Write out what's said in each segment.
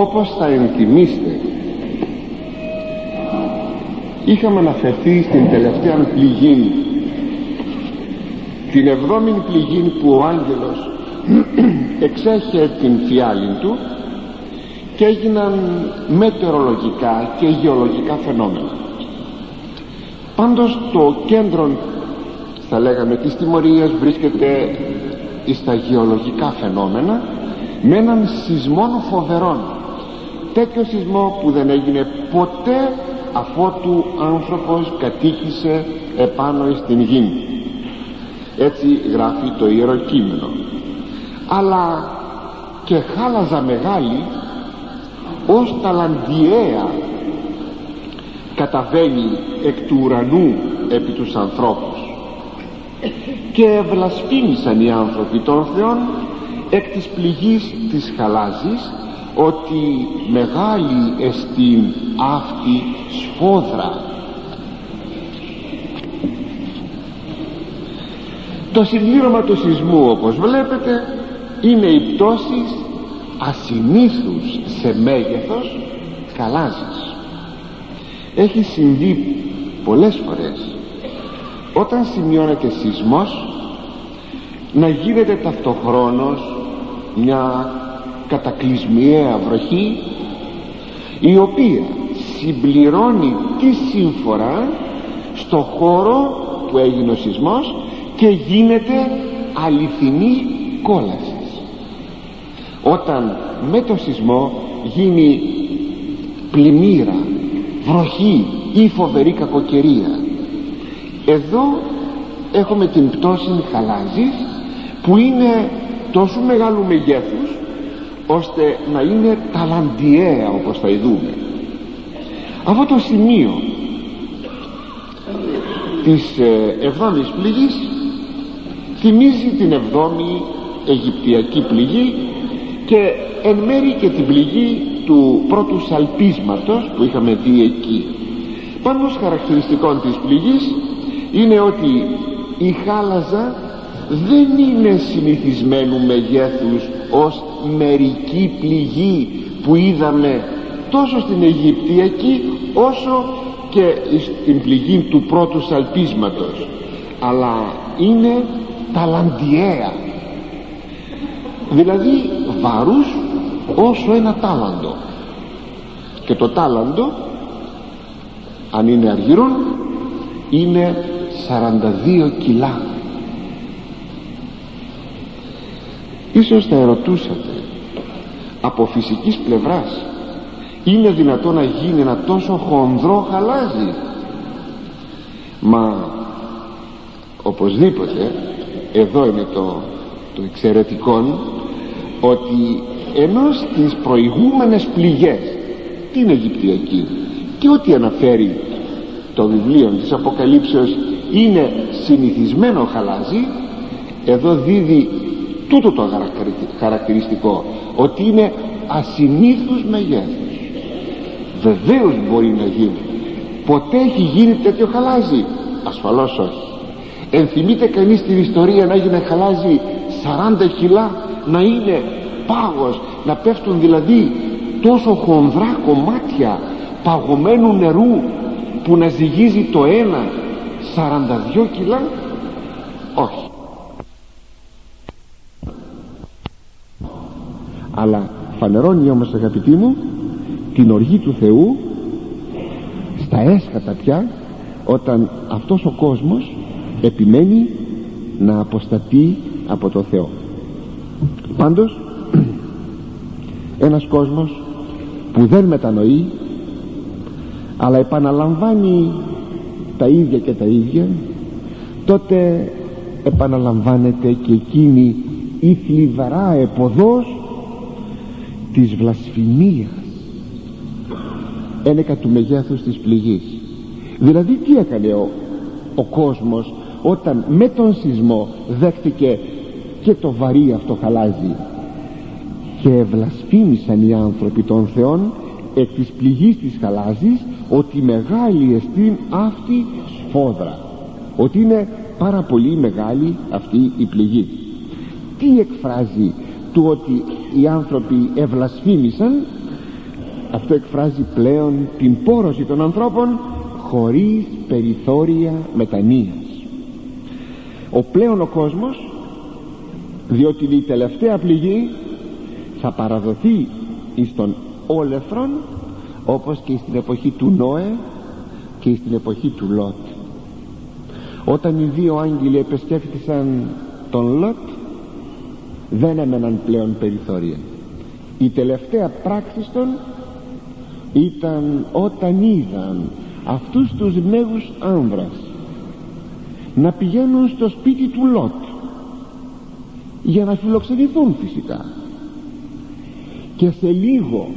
όπως θα ενθυμίστε. Είχαμε αναφερθεί στην τελευταία πληγή την εβδόμη πληγή που ο άγγελος εξέχε την φιάλη του και έγιναν μετεωρολογικά και γεωλογικά φαινόμενα. Πάντως το κέντρο θα λέγαμε της τιμωρίας βρίσκεται στα γεωλογικά φαινόμενα με έναν σεισμό φοβερών τέτοιο σεισμό που δεν έγινε ποτέ αφότου άνθρωπος κατοίκησε επάνω στην γη. Έτσι γράφει το Ιερό Κείμενο αλλά και χάλαζα μεγάλη ως ταλαντιαία καταβαίνει εκ του ουρανού επί τους ανθρώπους. Και βλασφήμισαν οι άνθρωποι των Θεών εκ της πληγής της χαλάζης ότι μεγάλη εστίν αυτή σφόδρα. Το συμπλήρωμα του σεισμού όπως βλέπετε είναι η πτώση ασυνήθους σε μέγεθος καλάζεις έχει συμβεί πολλές φορές. Όταν σημειώνεται σεισμός να γίνεται ταυτοχρόνως μια κατακλυσμιαία βροχή η οποία συμπληρώνει τη σύμφορα στο χώρο που έγινε ο σεισμός και γίνεται αληθινή κόλαση. Όταν με το σεισμό γίνει πλημμύρα βροχή ή φοβερή κακοκαιρία εδώ έχουμε την πτώση χαλάζης που είναι τόσο μεγάλου μεγέθους ώστε να είναι ταλαντιαία όπως θα ειδούμε. Αυτό το σημείο της ε, εβδόμης πληγής θυμίζει την εβδόμη Αιγυπτιακή πληγή και εν μέρη και την πληγή του πρώτου σαλπίσματος που είχαμε δει εκεί. Πάνω χαρακτηριστικών της πληγής είναι ότι η χάλαζα δεν είναι συνηθισμένου μεγέθους ως μερική πληγή που είδαμε τόσο στην Αιγυπτιακή όσο και στην πληγή του πρώτου σαλπίσματος. Αλλά είναι ταλαντιαία. Δηλαδή βαρούς όσο ένα τάλαντο. Και το τάλαντο αν είναι αργυρόν είναι 42 κιλά ίσως θα ερωτούσατε. Από φυσικής πλευράς είναι δυνατό να γίνει ένα τόσο χονδρό χαλάζι; Μα οπωσδήποτε εδώ είναι το, το εξαιρετικό ότι ενώ στις προηγούμενες πληγές την Αιγυπτιακή και ό,τι αναφέρει το βιβλίο της Αποκαλύψεως είναι συνηθισμένο χαλάζι εδώ δίδει τούτο το χαρακτηριστικό ότι είναι ασυνήθους μεγέθους. Βεβαίως μπορεί να γίνει. Ποτέ έχει γίνει τέτοιο χαλάζι. Ασφαλώς όχι. Ενθυμείται κανείς την ιστορία να έγινε χαλάζι 40 κιλά να είναι πάγος να πέφτουν δηλαδή τόσο χονδρά κομμάτια παγωμένου νερού που να ζυγίζει το ένα 42 κιλά. Όχι αλλά φανερώνει όμως αγαπητοί μου την οργή του Θεού στα έσχατα πια όταν αυτός ο κόσμος επιμένει να αποστατεί από το Θεό. Πάντως ένας κόσμος που δεν μετανοεί αλλά επαναλαμβάνει τα ίδια και τα ίδια τότε επαναλαμβάνεται και εκείνη η θλιβερά εποδός της βλασφημίας. Ένεκα του μεγέθους της πληγής. Δηλαδή τι έκανε ο, ο κόσμος όταν με τον σεισμό δέχτηκε και το βαρύ αυτό χαλάζει και βλασφήμισαν οι άνθρωποι των Θεών εκ της πληγής της χαλάζης ότι μεγάλη εστίν αυτή σφόδρα ότι είναι πάρα πολύ μεγάλη αυτή η πληγή. Τι εκφράζει του ότι οι άνθρωποι ευλασφήμισαν αυτό εκφράζει πλέον την πόρωση των ανθρώπων χωρίς περιθώρια μετανοίας. Ο πλέον ο κόσμος διότι η τελευταία πληγή θα παραδοθεί εις τον όλεφρον όπως και στην εποχή του Νόε και στην εποχή του Λότ όταν οι δύο άγγελοι επισκέφτησαν τον Λότ δεν έμεναν πλέον περιθώρια η τελευταία πράξη των ήταν όταν είδαν αυτούς τους νέους άνδρας να πηγαίνουν στο σπίτι του Λότ για να φιλοξενηθούν φυσικά. Και σε λίγο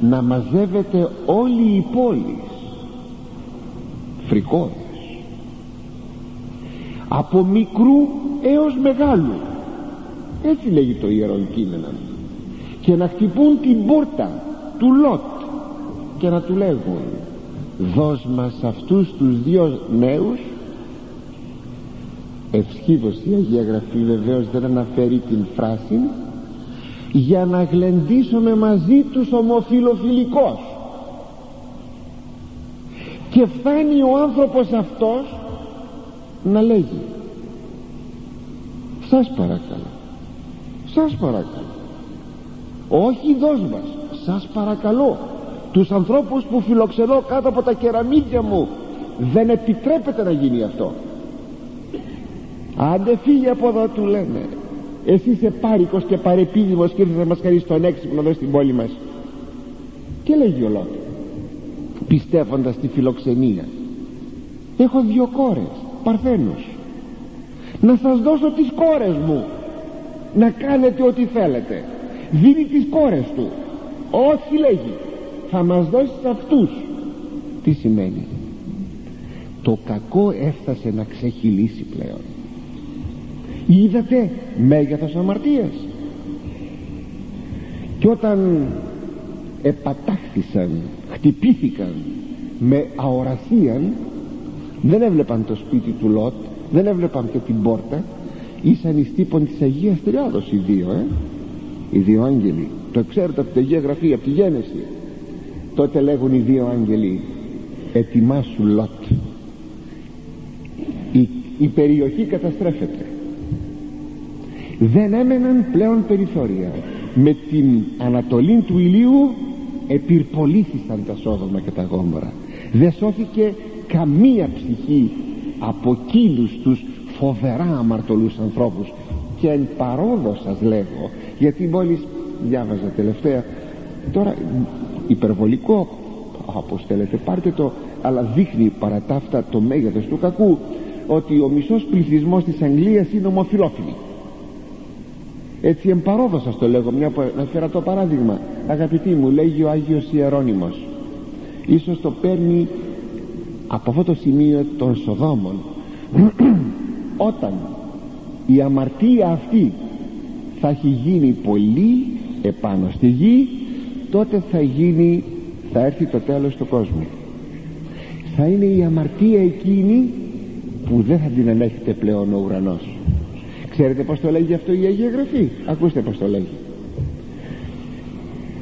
να μαζεύεται όλη η πόλη. Φρικόδες από μικρού έως μεγάλου έτσι λέγει το Ιερόν Κείμενο και να χτυπούν την πόρτα του Λότ και να του λέγουν δώσ' μας αυτούς τους δύο νέους ευσχήβως η Αγία Γραφή βεβαίως δεν αναφέρει την φράση για να γλεντήσουμε μαζί τους ομοφιλοφιλικός και φτάνει ο άνθρωπος αυτός να λέγει σας παρακαλώ σας παρακαλώ. Όχι δώσ' μας. Σας παρακαλώ. Τους ανθρώπους που φιλοξενώ κάτω από τα κεραμίδια μου δεν επιτρέπεται να γίνει αυτό. Άντε φύγει από εδώ του λένε. Εσύ είσαι πάρικος και παρεπίδημος και ήρθες να μας χαρίσεις τον έξυπνο εδώ στην πόλη μας. Και λέγει ο Λότ πιστεύοντας τη φιλοξενία έχω δύο κόρες παρθένους. Να σας δώσω τις κόρες μου να κάνετε ό,τι θέλετε. Δίνει τις κόρες του. Όχι λέγει θα μας δώσεις αυτούς. Τι σημαίνει. Το κακό έφτασε να ξεχυλήσει πλέον. Είδατε μέγεθος αμαρτίας και όταν επατάχθησαν χτυπήθηκαν με αορασία δεν έβλεπαν το σπίτι του Λότ δεν έβλεπαν και την πόρτα ήσαν εις τύπων της Αγίας Τριάδος οι δύο ε; οι δύο άγγελοι. Το ξέρετε από την Αγία Γραφή από τη Γένεση. Τότε λέγουν οι δύο άγγελοι ετοιμάσου Λότ. Η, η περιοχή καταστρέφεται. Δεν έμεναν πλέον περιθώρια. Με την ανατολή του ηλίου επιρπολήθησαν τα Σόδομα και τα Γόμορα. Δεν σώθηκε καμία ψυχή από εκείνους τους φοβερά αμαρτωλούς ανθρώπους. Και εν παρόδο σας λέγω γιατί μόλις διάβαζα τελευταία τώρα υπερβολικό όπως θέλετε πάρτε το αλλά δείχνει παρά τα αυτά το μέγεθος του κακού ότι ο μισός πληθυσμός της Αγγλίας είναι ομοφιλόφιλοι έτσι εμπαρόδο σας το λέγω μια που αναφέρα το παράδειγμα. Αγαπητοί μου λέγει ο Άγιος Ιερώνυμος ίσως το παίρνει από αυτό το σημείο των Σοδόμων όταν η αμαρτία αυτή θα έχει γίνει πολύ επάνω στη γη τότε θα γίνει θα έρθει το τέλος του κόσμου. Θα είναι η αμαρτία εκείνη που δεν θα την ελέγχεται πλέον ο ουρανός. Ξέρετε πως το λέγει αυτό η Αγία Γραφή; Ακούστε πως το λέγει.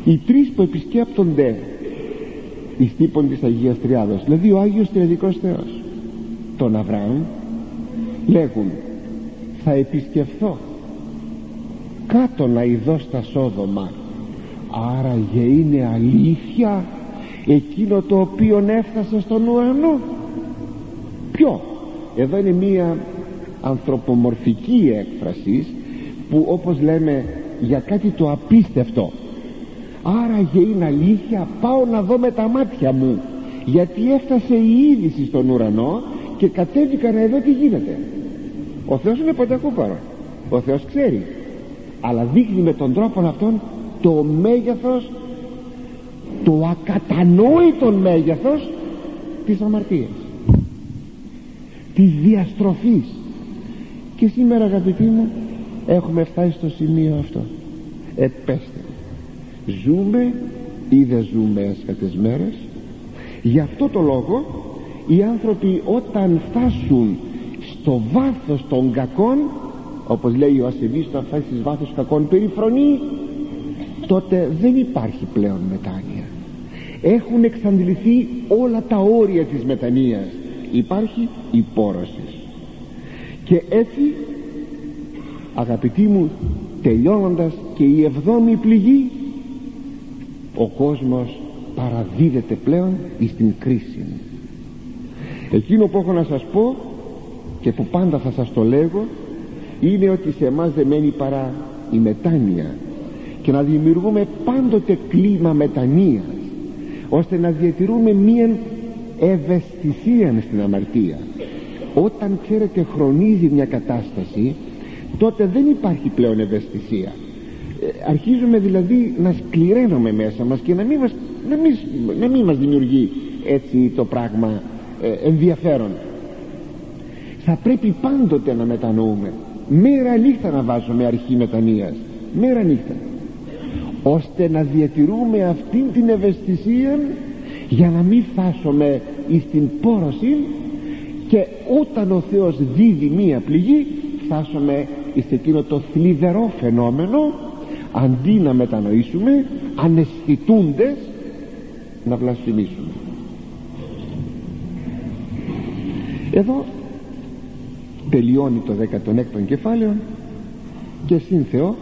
Οι τρεις που επισκέπτονται εις τύπων της Αγίας Τριάδος δηλαδή ο Άγιος Τριαδικός Θεός τον Αβραάμ λέγουν θα επισκεφθώ. Κάτω να ειδώ στα Σόδομα άραγε είναι αλήθεια εκείνο το οποίο έφτασε στον ουρανό. Ποιο; Εδώ είναι μία ανθρωπομορφική έκφραση που όπως λέμε για κάτι το απίστευτο. Άραγε είναι αλήθεια πάω να δω με τα μάτια μου. Γιατί έφτασε η είδηση στον ουρανό και κατέβηκα να δω τι γίνεται ο Θεός είναι παντακούπαρο ο Θεός ξέρει. Αλλά δείχνει με τον τρόπο αυτόν το μέγεθος το ακατανόητο μέγεθος της αμαρτίας της διαστροφής. Και σήμερα αγαπητοί μου έχουμε φτάσει στο σημείο αυτό. Επέστε ζούμε ή δεν ζούμε έσχατες μέρες; Γι' αυτό το λόγο οι άνθρωποι όταν φτάσουν στο βάθος των κακών όπως λέει ο ασεβής όταν φτάσει στις βάθος κακών περιφρονεί τότε δεν υπάρχει πλέον μετάνοια. Έχουν εξαντληθεί όλα τα όρια της μετανοίας. Υπάρχει η και έτσι αγαπητοί μου τελειώνοντας και η εβδόμη πληγή ο κόσμος παραδίδεται πλέον στην κρίση. Εκείνο που έχω να σας πω και που πάντα θα σας το λέγω είναι ότι σε εμάς δεν μένει παρά η μετάνοια και να δημιουργούμε πάντοτε κλίμα μετανοίας ώστε να διατηρούμε μία ευαισθησία στην αμαρτία. Όταν ξέρετε χρονίζει μια κατάσταση τότε δεν υπάρχει πλέον ευαισθησία. Ε, αρχίζουμε δηλαδή να σκληραίνουμε μέσα μας και να μην μας, να μην, να μην μας δημιουργεί έτσι το πράγμα ε, ενδιαφέρον θα πρέπει πάντοτε να μετανοούμε. Μέρα νύχτα να βάζουμε αρχή μετανοίας. Μέρα νύχτα. Ώστε να διατηρούμε αυτήν την ευαισθησία για να μην φτάσουμε στην πόρωση και όταν ο Θεός δίδει μία πληγή φτάσουμε σε εκείνο το θλιβερό φαινόμενο αντί να μετανοήσουμε αναισθητούντες να βλασφημίσουμε. Εδώ τελειώνει το 16ο κεφάλαιο και συν Θεό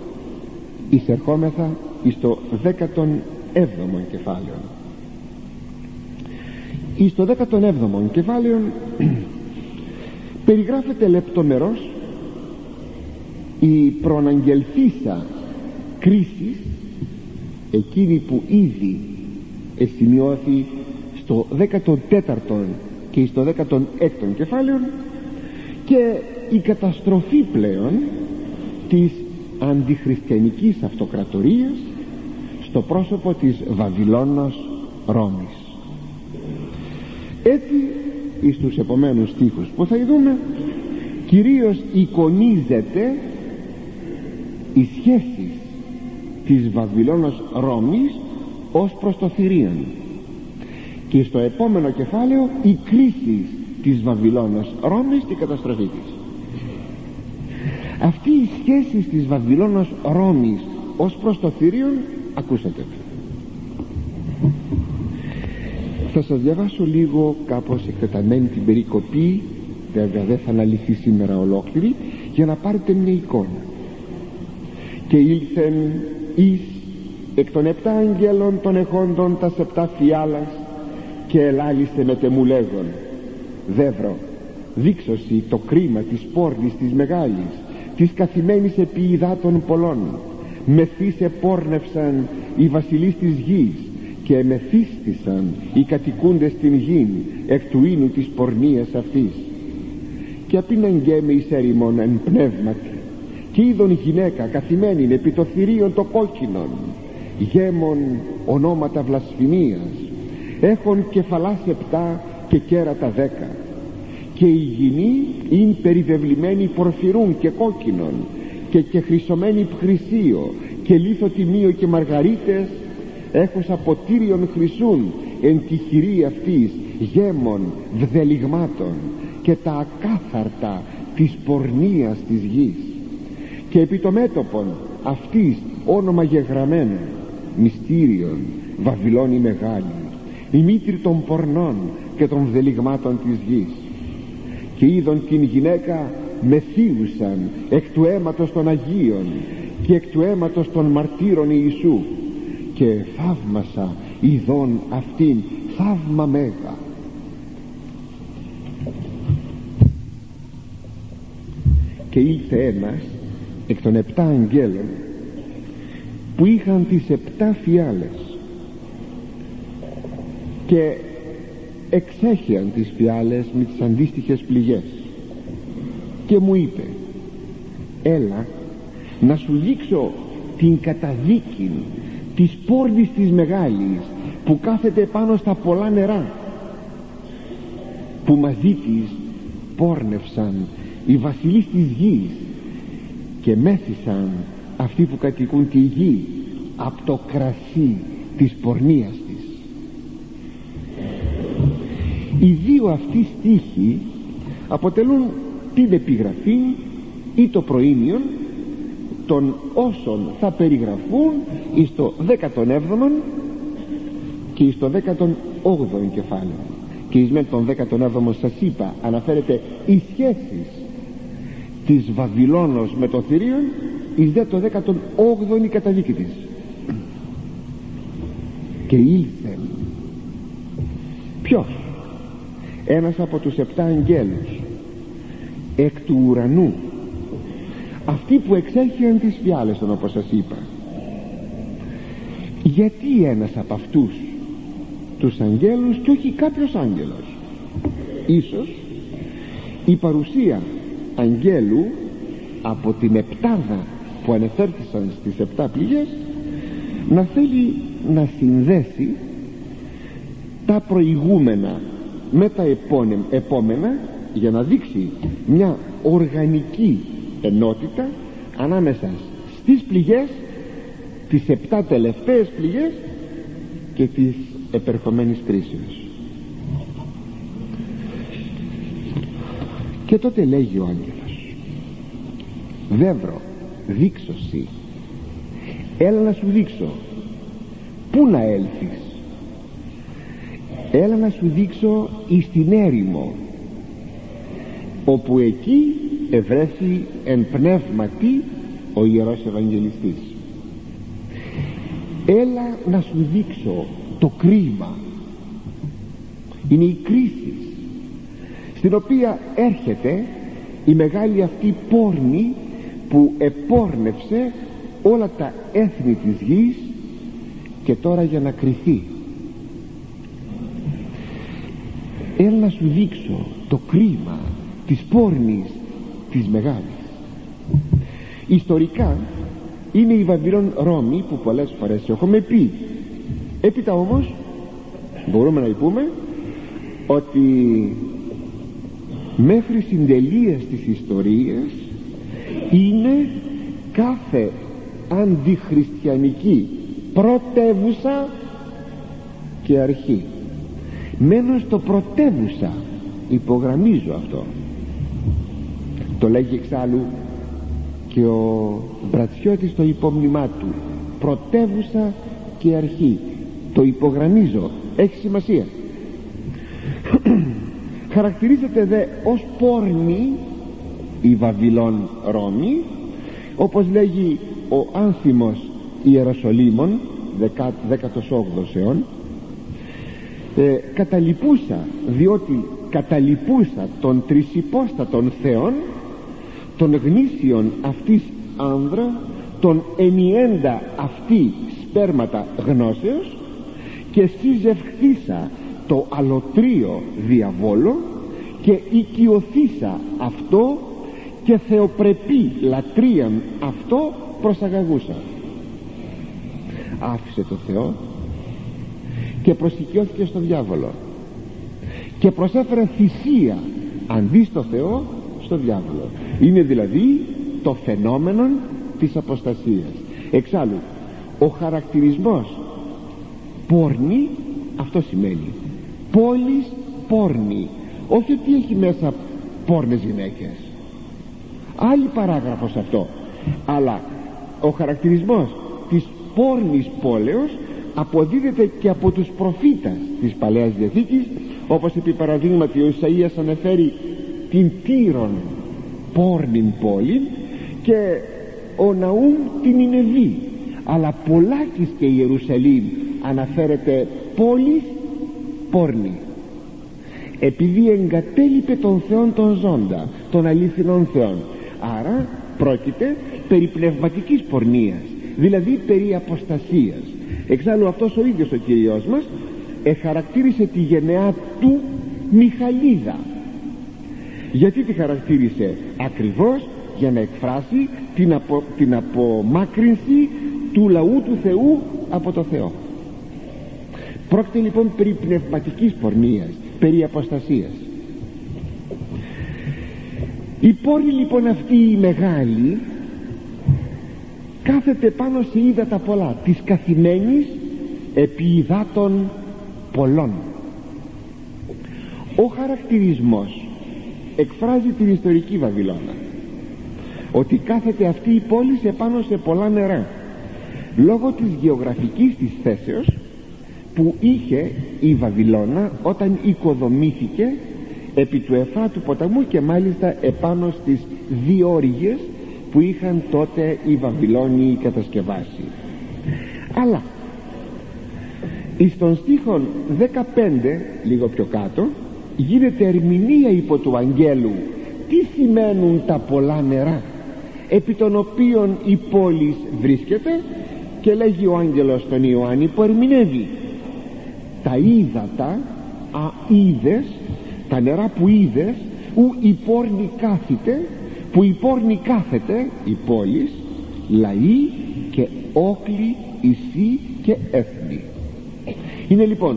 εισερχόμεθα εις το 17ο κεφάλαιο εις το 17ο κεφάλαιο περιγράφεται λεπτομερός η προαναγγελθήσα κρίση εκείνη που ήδη εστιμιώθη στο 14ο και στο 16ο κεφάλαιο και η καταστροφή πλέον της αντιχριστιανικής αυτοκρατορίας στο πρόσωπο της Βαβυλώνας Ρώμης. Έτσι εις τους επομένους στίχους που θα δούμε κυρίως εικονίζεται η σχέση της Βαβυλώνας Ρώμης ως προς το Θηρίον και στο επόμενο κεφάλαιο η κρίση της Βαβυλώνας Ρώμης και η καταστροφή της. Αυτή η σχέση της Βαβυλώνας Ρώμης ως προς το Θηρίον ακούσατε. Θα σας διαβάσω λίγο κάπως εκτεταμένη την περικοπή βέβαια δεν θα αναλυθεί σήμερα ολόκληρη για να πάρετε μια εικόνα. Και ήλθεν εις εκ των επτά αγγέλων των εχόντων τα σεπτά φιάλας και ελάλησε με τεμουλέγων δεύρο δείξωση το κρίμα της πόρνης της μεγάλης της καθημένης επί υδάτων πολλών. Μεθύσε πόρνευσαν οι βασιλείς της γης και μεθύστησαν οι κατοικούντες στην γη εκ του ίνου της πορνείας αυτής. Και απίναν γκέμε εις έρημον εν πνεύματι και είδον γυναίκα καθημένη επί το θηρίον το κόκκινον. Γέμον ονόματα βλασφημίας έχουν κεφαλάς επτά και κέρατα δέκα. Και η γυνή είναι περιβεβλημένη πορφυρούν και κόκκινον και και χρυσωμένη χρυσίο και λίθο τιμίο και μαργαρίτες έχως αποτήριον χρυσούν εν τη χειρή αυτής γέμων βδελιγμάτων και τα ακάθαρτα της πορνείας της γης. Και επί το μέτωπον αυτής όνομα γεγραμμένο μυστήριον Βαβυλώνη μεγάλη η μήτρη των πορνών και των βδελιγμάτων της γης. Και είδον την γυναίκα μεθύουσαν εκ του αίματος των Αγίων και εκ του αίματος των μαρτύρων Ιησού. Και θαύμασα ειδών αυτήν θαύμα μέγα. Και ήλθε ένας εκ των επτά αγγέλων που είχαν τις επτά φιάλες. Και εξέχιαν τις φιάλες με τις αντίστοιχες πληγές. Και μου είπε έλα να σου δείξω την καταδίκη της πόρνης της μεγάλης που κάθεται πάνω στα πολλά νερά. Που μαζί της πόρνευσαν οι βασιλείς της γης και μέθησαν αυτοί που κατοικούν τη γη από το κρασί της πορνείας της οι δύο αυτοί στίχοι αποτελούν την επιγραφή ή το προήμιον των όσων θα περιγραφούν εις το 17ο και εις το 18ο κεφάλαιο. Και εις με τον 17ο σας είπα αναφέρεται οι σχέσεις της Βαβυλώνος με το Θηρίον εις δε το 18ο η καταδίκη της. Και ήλθε. Ποιος; Ένας από τους επτά αγγέλους εκ του ουρανού. Αυτοί που εξέχειαν τις φιάλες των όπως σας είπα. Γιατί ένας από αυτούς τους αγγέλους και όχι κάποιος άγγελος. Ίσως η παρουσία αγγέλου από την επτάδα που ανεφέρθησαν στις επτά πληγές να θέλει να συνδέσει τα προηγούμενα με τα επόμενα για να δείξει μια οργανική ενότητα ανάμεσα στις πληγές τις επτά τελευταίες πληγές και τις επερχομένης κρίσεως και τότε λέγει ο άγγελος δεύρο δείξωση έλα να σου δείξω. Πού να έλθεις έλα να σου δείξω εις την έρημο όπου εκεί ευρέθη εν πνεύματι ο Ιερός Ευαγγελιστής. Έλα να σου δείξω το κρίμα. Είναι η κρίση στην οποία έρχεται η μεγάλη αυτή πόρνη που επόρνευσε όλα τα έθνη της γης και τώρα για να κρυθεί έλα να σου δείξω το κρίμα της πόρνης της μεγάλης. Ιστορικά είναι η Βαβυλών Ρώμη που πολλές φορές έχουμε πει. Έπειτα όμως μπορούμε να πούμε ότι μέχρι συντελείας της ιστορίας είναι κάθε αντιχριστιανική πρωτεύουσα και αρχή μένω στο πρωτεύουσα. Υπογραμμίζω αυτό. Το λέγει εξάλλου και ο Μπρατσιώτης στο υπόμνημά του. Πρωτεύουσα και αρχή. Το υπογραμμίζω. Έχει σημασία. Χαρακτηρίζεται δε ως πόρνη η Βαβυλών Ρώμη όπως λέγει ο άνθιμος Ιεροσολύμων 18ος αιών ε, καταλυπούσα διότι καταλυπούσα των τρισυπόστατων θεών των γνήσιων αυτής άνδρα των ενιέντα αυτή σπέρματα γνώσεως και συζευχθήσα το αλωτρίο διαβόλο και οικειοθήσα αυτό και θεοπρεπή λατρείαν αυτό προσαγαγούσα άφησε το Θεό και προσοικειώθηκε στο διάβολο. Και προσέφερε θυσία αντί στο Θεό στο διάβολο. Είναι δηλαδή το φαινόμενο της αποστασίας. Εξάλλου ο χαρακτηρισμός πόρνη αυτό σημαίνει πόλης πόρνη. Όχι ότι έχει μέσα πόρνες γυναίκες. Άλλη παράγραφος αυτό. Αλλά ο χαρακτηρισμός της πόρνης πόλεως αποδίδεται και από τους προφήτας της Παλαιάς Διαθήκης όπως επί παραδείγματι ο Ισαΐας αναφέρει την Τύρον πόρνην πόλη και ο Ναούμ την Ινεβή. Αλλά πολλάκις και η Ιερουσαλήμ αναφέρεται πόλης πόρνη. Επειδή εγκατέλειπε τον Θεόν τον ζώντα των αλήθινων Θεών άρα πρόκειται περί πνευματικής πορνείας δηλαδή περί αποστασίας εξάλλου αυτός ο ίδιος ο Κυριός μας εχαρακτήρισε τη γενεά του Μιχαλίδα. Γιατί τη χαρακτήρισε; Ακριβώς για να εκφράσει την, απο, την απομάκρυνση του λαού του Θεού από το Θεό. Πρόκειται λοιπόν περί πνευματικής πορνείας περί αποστασίας. Η πόλη λοιπόν αυτή η μεγάλη κάθεται πάνω σε ύδατα πολλά της καθημένης επί υδάτων πολλών. Ο χαρακτηρισμός εκφράζει την ιστορική Βαβυλώνα ότι κάθεται αυτή η πόλη σε πάνω σε πολλά νερά λόγω της γεωγραφικής της θέσεως που είχε η Βαβυλώνα όταν οικοδομήθηκε επί του Εφράτου ποταμού και μάλιστα επάνω στις διόρυγες που είχαν τότε οι Βαβυλώνιοι κατασκευάσει. Αλλά εις των στίχων 15 λίγο πιο κάτω γίνεται ερμηνεία υπό του Αγγέλου τι σημαίνουν τα πολλά νερά επί των οποίων η πόλη βρίσκεται και λέγει ο άγγελος τον Ιωάννη που ερμηνεύει. Τα ύδατα αίδες τα νερά που είδες ου η πόρνη κάθεται που η πόρνη κάθεται η πόλη λαοί και όκλη ισή και έθνη είναι λοιπόν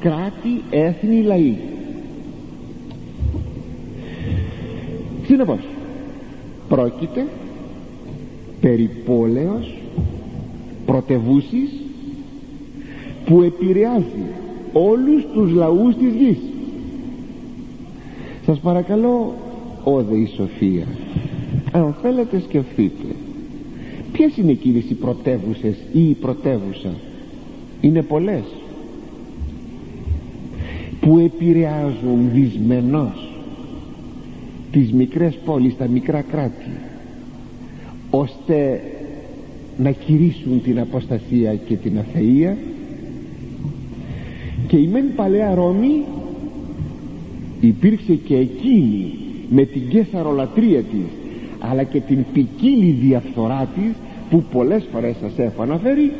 κράτη, έθνη, λαοί. Συνεπώς πρόκειται περί πόλεως πρωτευούσης που επηρεάζει όλους τους λαούς της γης. Σας παρακαλώ όδε η Σοφία. Αν θέλετε σκεφτείτε. Ποιες είναι εκείνες οι πρωτεύουσες ή η πρωτεύουσα; Είναι πολλές. Που επηρεάζουν δυσμενώς τις μικρές πόλεις, τα μικρά κράτη ώστε να κηρύσουν την αποστασία και την αθεία. Και η μεν παλαιά Ρώμη υπήρξε και εκείνη με την κέσαρολατρία της αλλά και την ποικίλη διαφθορά της που πολλές φορές σας έχω αναφέρει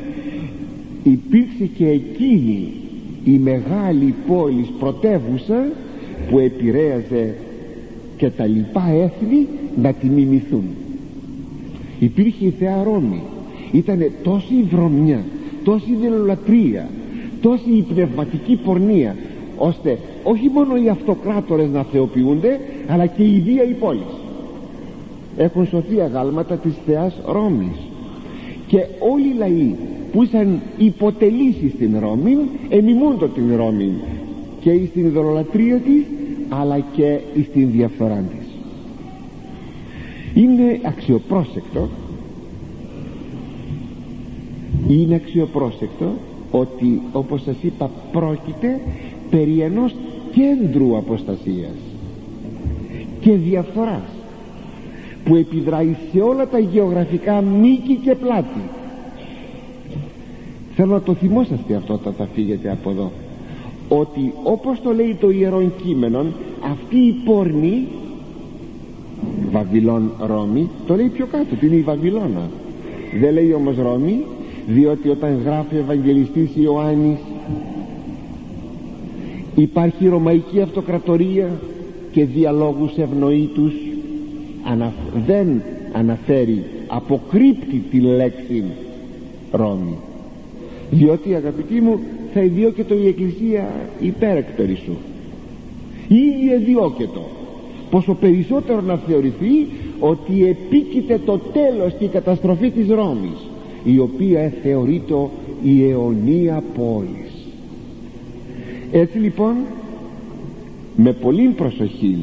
υπήρξε και εκείνη η μεγάλη πόλης πρωτεύουσα που επηρέαζε και τα λοιπά έθνη να τη μιμηθούν. Υπήρχε η Θεά Ρώμη. Ήταν τόση βρωμιά τόση δελολατρία τόση η πνευματική πορνεία ώστε όχι μόνο οι αυτοκράτορες να θεοποιούνται αλλά και η ίδια η πόλη. Έχουν σωθεί αγάλματα της Θεάς Ρώμης. Και όλοι οι λαοί που ήσαν υποτελήσει στην Ρώμη εμιμούντο την Ρώμη. Και στην ειδωλολατρία της αλλά και στην διαφθορά της. Είναι αξιοπρόσεκτο είναι αξιοπρόσεκτο ότι όπως σας είπα πρόκειται περί ενός κέντρου αποστασίας και διαφθοράς που επιδράει σε όλα τα γεωγραφικά μήκη και πλάτη. Θέλω να το θυμόσαστε αυτό όταν θα φύγετε από εδώ ότι όπως το λέει το Ιερόν Κείμενο αυτή η πόρνη Βαβυλών Ρώμη το λέει πιο κάτω την είναι η Βαβυλώνα. Δεν λέει όμως Ρώμη διότι όταν γράφει ο Ευαγγελιστής Ιωάννης υπάρχει Ρωμαϊκή Αυτοκρατορία και διαλόγους ευνοήτους ανα, δεν αναφέρει αποκρύπτει τη λέξη Ρώμη. Διότι αγαπητοί μου θα ιδιώκετο η Εκκλησία υπέρεκτερη σου. Ήδη εδιώκετο. Πόσο περισσότερο να θεωρηθεί ότι επίκειται το τέλος και η καταστροφή της Ρώμης η οποία θεωρείται η αιωνία πόλης. Έτσι λοιπόν με πολύ προσοχή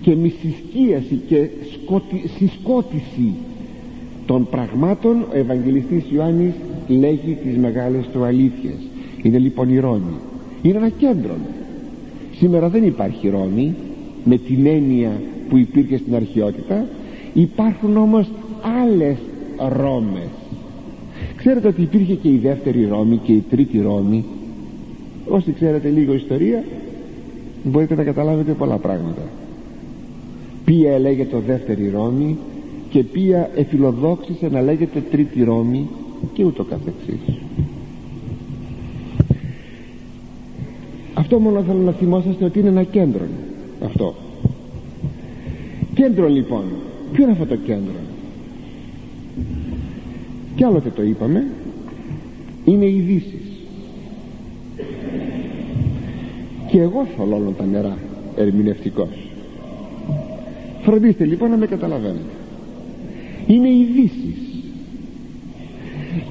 και με συσκίαση και συσκότηση των πραγμάτων ο Ευαγγελιστής Ιωάννης λέγει τις μεγάλες του αλήθειες. Είναι λοιπόν η Ρώμη. Είναι ένα κέντρο. Σήμερα δεν υπάρχει Ρώμη με την έννοια που υπήρχε στην αρχαιότητα. Υπάρχουν όμως άλλες Ρώμες. Ξέρετε ότι υπήρχε και η δεύτερη Ρώμη και η τρίτη Ρώμη. Όσοι ξέρετε λίγο ιστορία μπορείτε να καταλάβετε πολλά πράγματα. Ποια λέγεται δεύτερη Ρώμη και ποια εφιλοδόξησε να λέγεται τρίτη Ρώμη και ούτω καθεξής. Αυτό μόνο θέλω να θυμόσαστε ότι είναι ένα κέντρο αυτό. Κέντρο λοιπόν. Ποιο είναι αυτό το κέντρο; Κι άλλοτε το είπαμε. Είναι ειδήσεις και εγώ θολώνω τα νερά ερμηνευτικός. Φροντίστε λοιπόν να με καταλαβαίνετε. Είναι ειδήσει.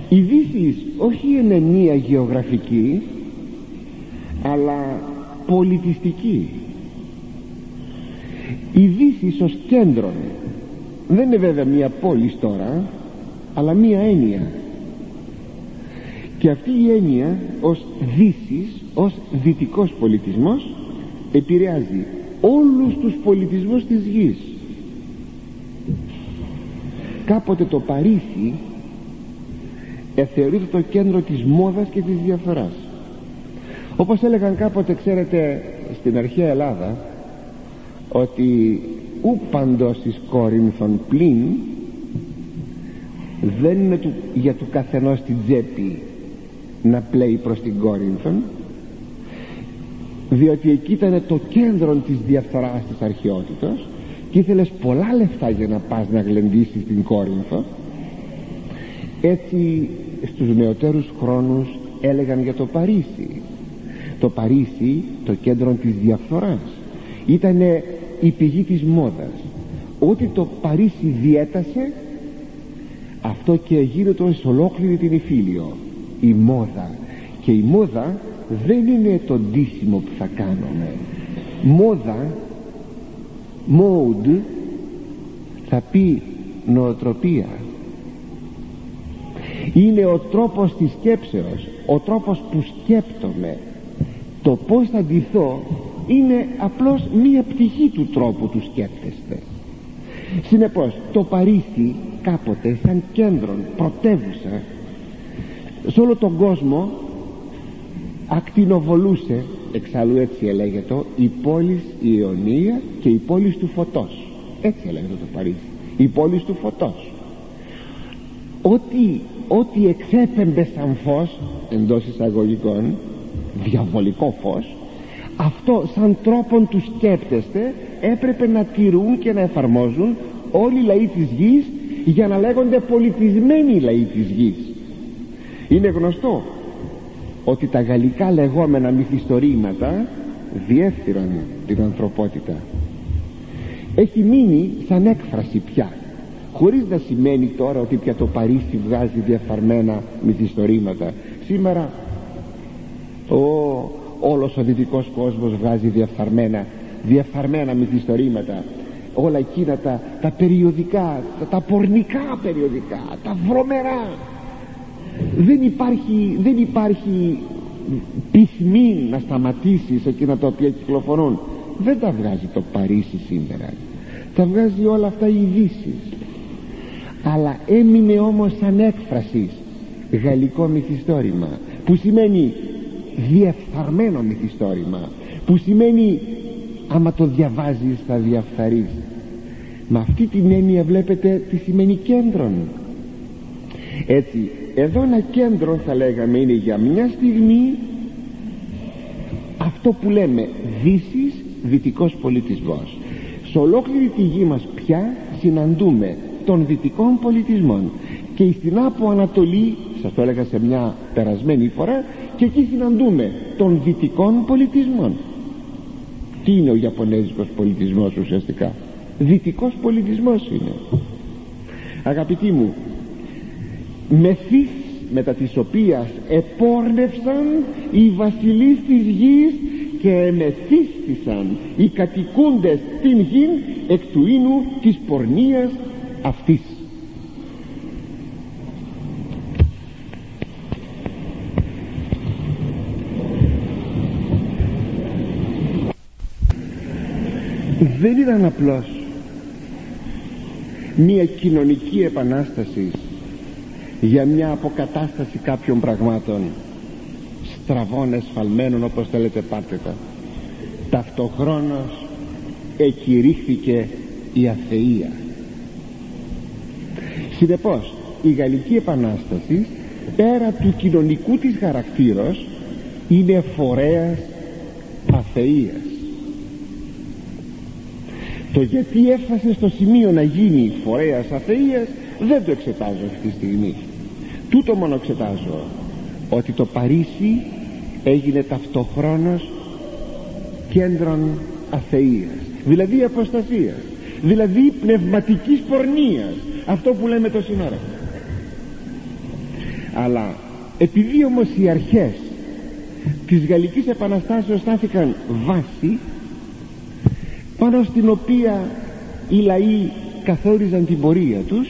ειδήσει όχι είναι μία γεωγραφική αλλά πολιτιστική. Ειδήσει ως κέντρο δεν είναι βέβαια μία πόλη τώρα αλλά μία έννοια και αυτή η έννοια ως δύσης ως δυτικός πολιτισμός επηρεάζει όλους τους πολιτισμούς της γης. Κάποτε το Παρίσι εθεωρείται το κέντρο της μόδας και της διαφοράς όπως έλεγαν κάποτε ξέρετε στην αρχαία Ελλάδα ότι ου παντός εις Κόρινθον πλην δεν είναι του, για του καθενός την τσέπη να πλέει προς την Κόρινθον διότι εκεί ήταν το κέντρο της διαφθοράς της αρχαιότητας και ήθελες πολλά λεφτά για να πας να γλεντήσεις την Κόρινθο. Έτσι στους νεωτέρους χρόνους έλεγαν για το Παρίσι. Το Παρίσι το κέντρο της διαφθοράς. Ήταν η πηγή της μόδας. Ότι το Παρίσι διέτασε αυτό και γίνεται σε ολόκληρη την Ιφίλιο η μόδα. Και η μόδα δεν είναι το ντύσιμο που θα κάνουμε. Μόδα mode θα πει νοοτροπία. Είναι ο τρόπος της σκέψεως ο τρόπος που σκέπτομαι. Το πως θα ντυθώ είναι απλώς μία πτυχή του τρόπου του σκέπτεστε. Συνεπώς το Παρίσι κάποτε σαν κέντρο πρωτεύουσα σε όλο τον κόσμο ακτινοβολούσε εξάλλου έτσι ελέγεται η πόλης η Ιωνία και η πόλης του φωτός. Έτσι έλεγεται το Παρίσι. Η πόλης του φωτός. Ό,τι, ό,τι εξέπεμπε σαν φως εντός εισαγωγικών διαβολικό φως αυτό σαν τρόπον του σκέπτεστε έπρεπε να τηρούν και να εφαρμόζουν όλοι οι λαοί της γης για να λέγονται πολιτισμένοι λαοί της γης είναι γνωστό ότι τα γαλλικά λεγόμενα μυθιστορήματα διέφθυραν την ανθρωπότητα. Έχει μείνει σαν έκφραση πια χωρίς να σημαίνει τώρα ότι πια το Παρίσι βγάζει διαφαρμένα μυθιστορήματα. Σήμερα ο, όλος ο δυτικός κόσμος βγάζει διαφαρμένα διαφαρμένα μυθιστορήματα. Όλα εκείνα τα, τα περιοδικά τα, τα πορνικά περιοδικά τα βρωμερά δεν υπάρχει, δεν υπάρχει πυθμή να σταματήσεις σε εκείνα τα οποία κυκλοφορούν. Δεν τα βγάζει το Παρίσι σήμερα. Τα βγάζει όλα αυτά οι ειδήσει. αλλά έμεινε όμως σαν έκφραση γαλλικό μυθιστόρημα που σημαίνει διεφθαρμένο μυθιστόρημα που σημαίνει άμα το διαβάζεις θα διαφθαρείς. Με αυτή την έννοια βλέπετε τι σημαίνει κέντρον. Έτσι εδώ ένα κέντρο θα λέγαμε είναι για μια στιγμή αυτό που λέμε δύσης δυτικός πολιτισμός σε ολόκληρη τη γη μας πια συναντούμε των δυτικών πολιτισμών. Και στην Άπο Ανατολή σας το έλεγα σε μια περασμένη φορά και εκεί συναντούμε των δυτικών πολιτισμών. Τι είναι ο Ιαπωνέζικος πολιτισμός ουσιαστικά; Δυτικός πολιτισμός είναι. Αγαπητοί μου μεθύς μετά της οποίας επόρνευσαν οι βασιλείς της γης και εμεθύστησαν οι κατοικούντες την γη εκ του ίνου της πορνείας αυτής. Δεν ήταν απλώς μια κοινωνική επανάσταση για μια αποκατάσταση κάποιων πραγμάτων. Στραβών εσφαλμένων όπως θέλετε πάρτε τα. Ταυτοχρόνως εκηρύχθηκε η αθεία. Συνεπώς η Γαλλική Επανάσταση πέρα του κοινωνικού της χαρακτήρος είναι φορέας αθείας. Το γιατί έφτασε στο σημείο να γίνει φορέας αθείας δεν το εξετάζω αυτή τη στιγμή τούτο μόνο εξετάζω ότι το Παρίσι έγινε ταυτοχρόνως κέντρον αθείας δηλαδή αποστασίας δηλαδή πνευματικής πορνείας αυτό που λέμε το σύνορα. Αλλά επειδή όμως οι αρχές της Γαλλικής Επαναστάσεως στάθηκαν βάση πάνω στην οποία οι λαοί καθόριζαν την πορεία τους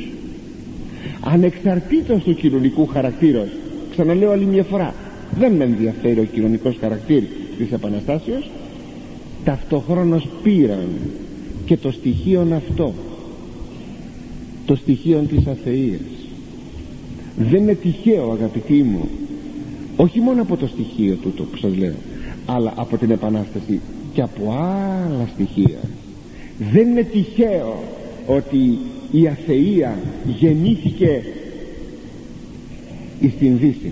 ανεξαρτήτως του κοινωνικού χαρακτήρα ξαναλέω άλλη μια φορά δεν με ενδιαφέρει ο κοινωνικός χαρακτήρ της Επαναστάσεως. Ταυτοχρόνως πήραν και το στοιχείο αυτό το στοιχείο της αθείας. Δεν είναι τυχαίο αγαπητοί μου όχι μόνο από το στοιχείο τούτο που σας λέω αλλά από την Επανάσταση και από άλλα στοιχεία. Δεν είναι τυχαίο ότι η αθεία γεννήθηκε στην Δύση.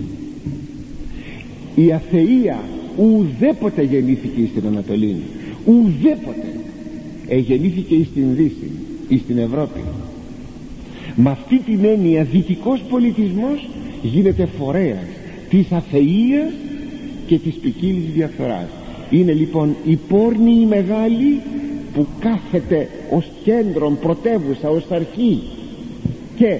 Η αθεία ουδέποτε γεννήθηκε στην Ανατολή. Ουδέποτε. Εγεννήθηκε στην Δύση ή στην Ευρώπη. Με αυτή την έννοια δυτικός πολιτισμός γίνεται φορέας της αθείας και της ποικίλης διαφθοράς. Είναι λοιπόν η πόρνη η μεγάλη που κάθεται ως κέντρο πρωτεύουσα ως αρχή και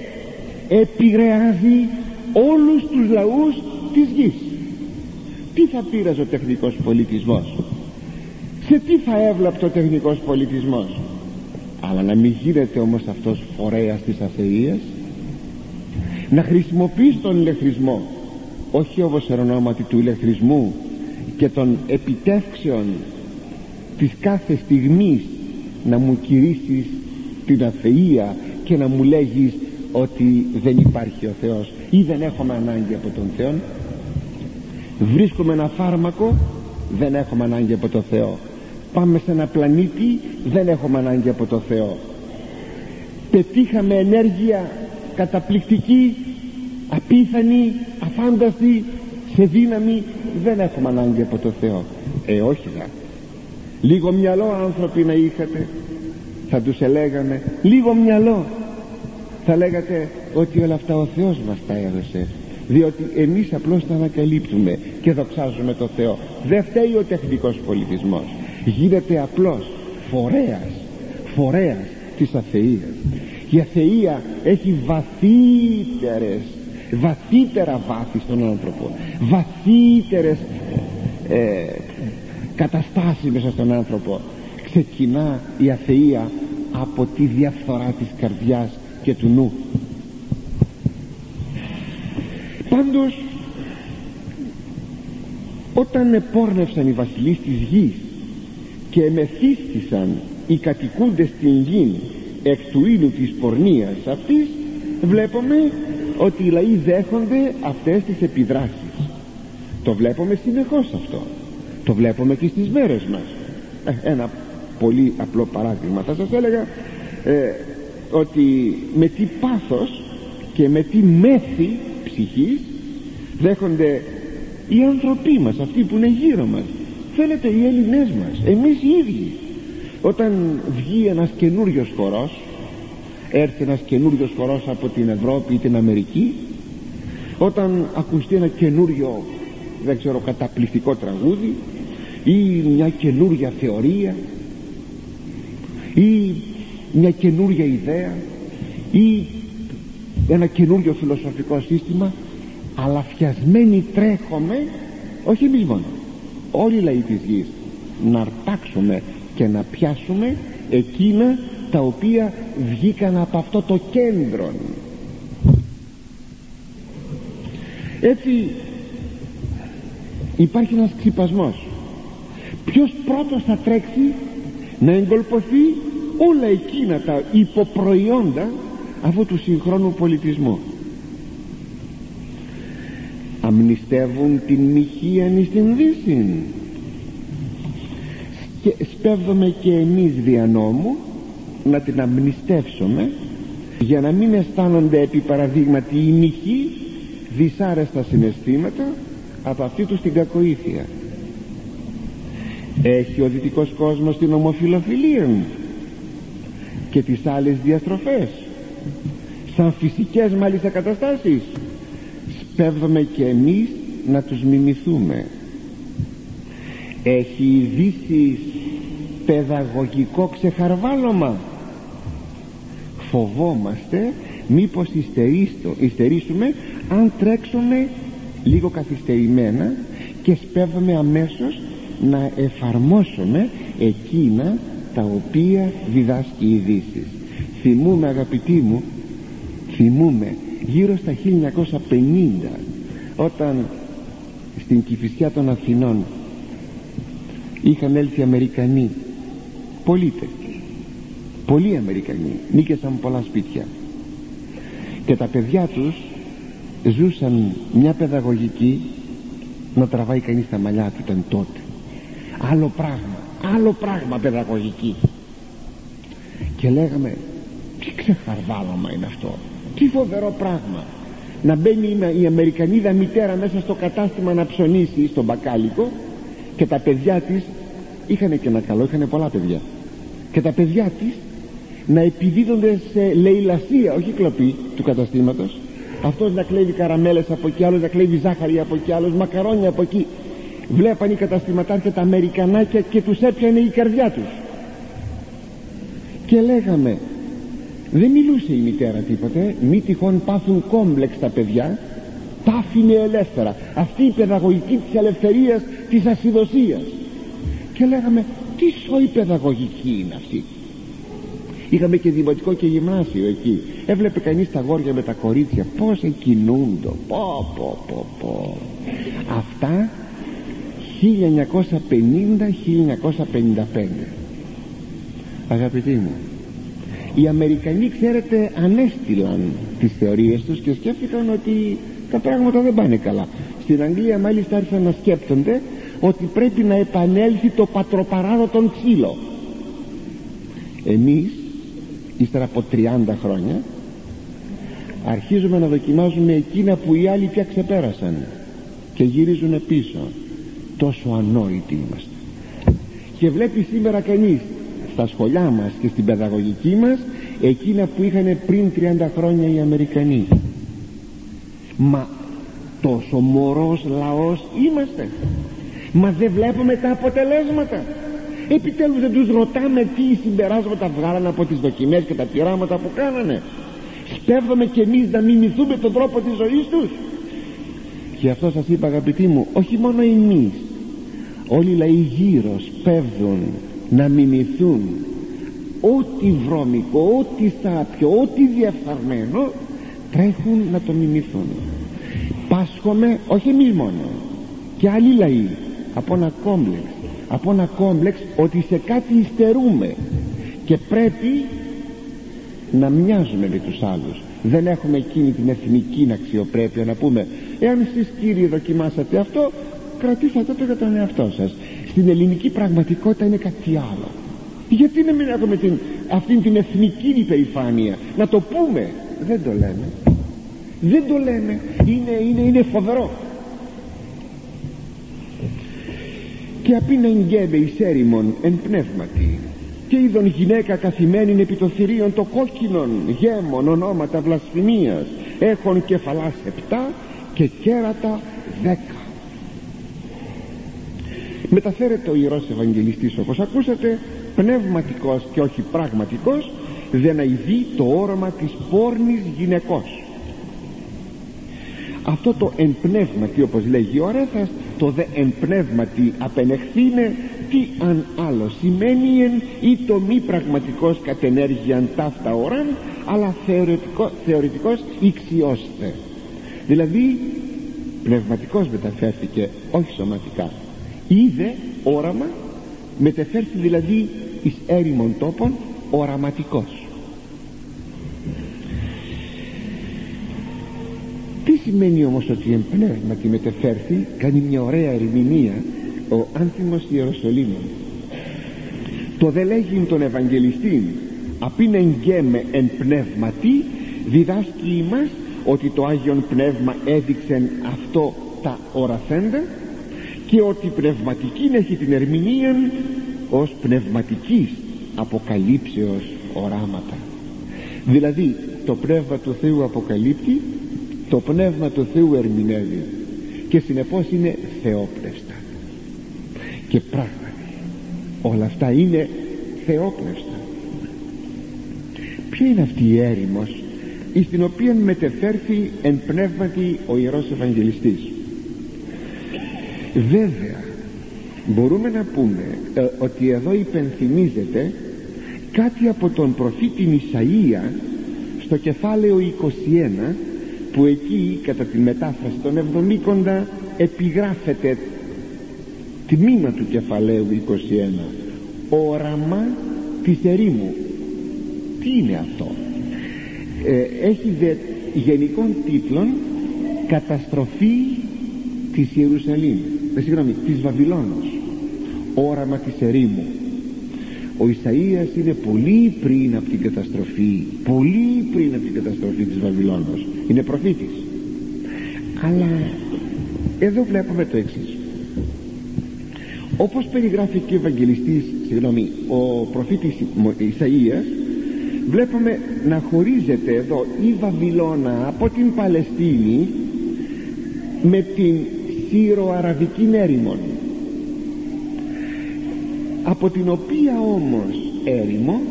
επηρεάζει όλους τους λαούς της γης. Τι θα πήραζε ο τεχνικός πολιτισμός; Σε τι θα έβλαπτε ο τεχνικός πολιτισμός; Αλλά να μην γίνεται όμως αυτός φορέας της αθείας. Να χρησιμοποιείς τον ηλεκτρισμό όχι όπως ονόματι του ηλεκτρισμού και των επιτεύξεων της κάθε στιγμής να μου κηρύσεις την αθεία και να μου λέγεις ότι δεν υπάρχει ο Θεός ή δεν έχουμε ανάγκη από τον Θεό. Βρίσκουμε ένα φάρμακο δεν έχουμε ανάγκη από τον Θεό. Πάμε σε ένα πλανήτη δεν έχουμε ανάγκη από τον Θεό. Πετύχαμε ενέργεια καταπληκτική απίθανη, αφάνταστη σε δύναμη δεν έχουμε ανάγκη από τον Θεό. Ε όχι δα λίγο μυαλό άνθρωποι να είχατε. Θα τους ελέγαμε. Λίγο μυαλό. Θα λέγατε ότι όλα αυτά ο Θεός μας τα έδωσε. Διότι εμείς απλώς τα ανακαλύπτουμε και δοξάζουμε το Θεό. Δεν φταίει ο τεχνικός πολιτισμός. Γίνεται απλώς φορέας. Φορέας της αθείας. Η αθεία έχει βαθύτερες βαθύτερα βάθη στον άνθρωπο. Βαθύτερες ε, καταστάσεις μέσα στον άνθρωπο ξεκινά η αθεία από τη διαφθορά της καρδιάς και του νου. Πάντως όταν επόρνευσαν οι βασιλείς της γης και εμεθύστησαν οι κατοικούντες στην γη εκ του ήλου της πορνείας αυτής βλέπουμε ότι οι λαοί δέχονται αυτές τις επιδράσεις. Το βλέπουμε συνεχώς αυτό το βλέπουμε και στις μέρες μας. Ε, ένα πολύ απλό παράδειγμα. Θα σας έλεγα ε, ότι με τι πάθος και με τι μέθη ψυχής δέχονται οι άνθρωποι μας αυτοί που είναι γύρω μας. Θέλετε οι Έλληνες μας εμείς οι ίδιοι. Όταν βγει ένας καινούριος χορός έρθει ένας καινούριος χορός από την Ευρώπη ή την Αμερική όταν ακουστεί ένα καινούριο δεν ξέρω καταπληκτικό τραγούδι ή μια καινούρια θεωρία ή μια καινούρια ιδέα ή ένα καινούριο φιλοσοφικό σύστημα αλλά φιασμένοι τρέχουμε όχι εμείς μόνο όλοι οι λαοί της γης να αρπάξουμε και να πιάσουμε εκείνα τα οποία βγήκαν από αυτό το κέντρο. Έτσι υπάρχει ένας ξυπασμός ποιος πρώτος θα τρέξει να εγκολποθεί όλα εκείνα τα υποπροϊόντα αυτού του συγχρόνου πολιτισμού. Αμνηστεύουν την μοιχείαν στην Δύση και σπέβδομαι και εμείς δια νόμου να την αμνηστεύσουμε για να μην αισθάνονται επί παραδείγματι οι μοιχοί δυσάρεστα συναισθήματα από αυτή τους την κακοήθεια έχει ο δυτικός κόσμος την ομοφιλοφιλία και τις άλλες διαστροφές. Σαν φυσικές μάλιστα καταστάσεις. Σπέβδομαι και εμείς να τους μιμηθούμε. Έχει ειδήσει παιδαγωγικό ξεχαρβάλωμα. Φοβόμαστε μήπως υστερήσουμε αν τρέξουμε λίγο καθυστερημένα και σπέβδομαι αμέσως να εφαρμόσουμε εκείνα τα οποία διδάσκει η Δύσης. Θυμούμε αγαπητοί μου θυμούμε γύρω στα 1950 όταν στην Κηφισιά των Αθηνών είχαν έλθει Αμερικανοί πολίτες πολλοί Αμερικανοί νίκησαν πολλά σπίτια. Και τα παιδιά τους ζούσαν μια παιδαγωγική να τραβάει κανείς τα μαλλιά του ήταν τότε άλλο πράγμα. Άλλο πράγμα παιδαγωγική. Και λέγαμε τι ξεχαρβάλωμα είναι αυτό. Τι φοβερό πράγμα. Να μπαίνει η Αμερικανίδα μητέρα μέσα στο κατάστημα να ψωνίσει στον μπακάλικο και τα παιδιά της είχαν και ένα καλό, είχαν πολλά παιδιά. Και τα παιδιά της να επιδίδονται σε λαιλασία όχι κλοπή του καταστήματος. Αυτός να κλέβει καραμέλες από εκεί άλλος να κλέβει ζάχαρη από εκεί άλλος μακαρόνια από εκεί βλέπαν οι καταστηματάρχια τα Αμερικανάκια και τους έπιανε η καρδιά τους. Και λέγαμε δεν μιλούσε η μητέρα τίποτε μη τυχόν πάθουν κόμπλεξ τα παιδιά τα άφηνε ελεύθερα αυτή η παιδαγωγική της ελευθερίας της ασυδοσίας. Και λέγαμε τι σοή παιδαγωγική είναι αυτή; Είχαμε και δημοτικό και γυμνάσιο εκεί. Έβλεπε κανείς τα γόρια με τα κορίτσια πως εκκινούνται πω πω πω πω. Αυτά 1950-1955 αγαπητοί μου οι Αμερικανοί ξέρετε ανέστηλαν τις θεωρίες τους και σκέφτηκαν ότι τα πράγματα δεν πάνε καλά. Στην Αγγλία μάλιστα άρχισαν να σκέπτονται ότι πρέπει να επανέλθει το πατροπαράδοτον ξύλο εμείς ύστερα από 30 χρόνια αρχίζουμε να δοκιμάζουμε εκείνα που οι άλλοι πια ξεπέρασαν και γυρίζουν πίσω τόσο ανόητοι είμαστε. Και βλέπει σήμερα κανείς στα σχολιά μας και στην παιδαγωγική μας εκείνα που είχαν πριν 30 χρόνια οι Αμερικανοί. Μα τόσο μωρός λαός είμαστε. Μα δεν βλέπουμε τα αποτελέσματα. Επιτέλους δεν τους ρωτάμε τι συμπεράσματα βγάλανε από τις δοκιμές και τα πειράματα που κάνανε. Σπέβδομαι κι εμείς να μιμηθούμε τον τρόπο της ζωής τους και αυτό σας είπα αγαπητοί μου όχι μόνο εμείς όλοι οι λαοί γύρω σπέβδουν να μιμηθούν. Ό,τι βρώμικο, ό,τι σάπιο, ό,τι διαφθαρμένο τρέχουν να το μιμηθούν. Πάσχομαι όχι εμείς μόνο και άλλοι λαοί από ένα κόμπλεξ από ένα κόμπλεξ ότι σε κάτι υστερούμε. Και πρέπει να μοιάζουμε με τους άλλους. Δεν έχουμε εκείνη την εθνική αξιοπρέπεια να πούμε εάν εσείς κύριοι δοκιμάσατε αυτό κρατήσατε το για τον εαυτό σας. Στην ελληνική πραγματικότητα είναι κάτι άλλο. Γιατί να μην έχουμε την, αυτήν την εθνική υπερηφάνεια; Να το πούμε. Δεν το λέμε. Δεν το λέμε. Είναι, είναι, είναι φοβερό. Και απίνεν γκέμπε εις έρημον εν πνεύματι. Και είδον γυναίκα καθημένην επί το θηρίον το κόκκινον γέμον ονόματα βλασφημίας. Έχουν κεφαλάς επτά και κέρατα δέκα. Μεταφέρεται ο Ιερός Ευαγγελιστής όπως ακούσατε πνευματικός και όχι πραγματικός δεν αηδεί το όραμα της πόρνης γυναικός. Αυτό το εμπνεύματι όπως λέγει ο Αρέθας το δε εμπνεύματι απενεχθήνε τι αν άλλο σημαίνει εν ή το μη πραγματικός κατενέργειαν ταύτα ώραν αλλά θεωρητικό, θεωρητικός ηξιώστε δηλαδή πνευματικός μεταφέρθηκε όχι σωματικά. Είδε όραμα μετεφέρθη δηλαδή εις έρημον τόπον οραματικός. Τι σημαίνει όμως ότι εν πνεύματι μετεφέρθη κάνει μια ωραία ερμηνεία ο άνθιμος Ιεροσολύμων. Το δε λέγει τον Ευαγγελιστή απίνεν γέμε εν πνεύματι διδάσκει μας ότι το Άγιον Πνεύμα έδειξε αυτό τα οραθέντα και ότι πνευματική έχει την ερμηνεία ως πνευματικής αποκαλύψεως οράματα. Δηλαδή το Πνεύμα του Θεού αποκαλύπτει το Πνεύμα του Θεού ερμηνεύει και συνεπώς είναι θεόπνευστα. Και πράγματι όλα αυτά είναι θεόπνευστα. Ποια είναι αυτή η έρημος; Εις την οποία μετεφέρθη εν πνεύματι ο Ιερός Ευαγγελιστής. Βέβαια μπορούμε να πούμε ε, ότι εδώ υπενθυμίζεται κάτι από τον προφήτη Ισαΐα στο κεφάλαιο 21 που εκεί κατά τη μετάφραση των εβδομήκοντα επιγράφεται τμήμα του κεφαλαίου 21 όραμα της ερήμου τι είναι αυτό; Ε, έχει δε γενικών τίτλων καταστροφή της Ιερουσαλήμ ε, συγγνώμη, της Βαβυλώνος όραμα της ερήμου ο Ισαΐας είναι πολύ πριν από την καταστροφή πολύ πριν από την καταστροφή της Βαβυλώνος. Είναι προφήτης. Αλλά εδώ βλέπουμε το εξής. Όπως περιγράφει και ο Ευαγγελιστής συγγνώμη, ο προφήτης Ισαΐας βλέπουμε να χωρίζεται εδώ η Βαβυλώνα από την Παλαιστίνη με την Σύρο-Αραβική έρημον από την οποία όμως έρημο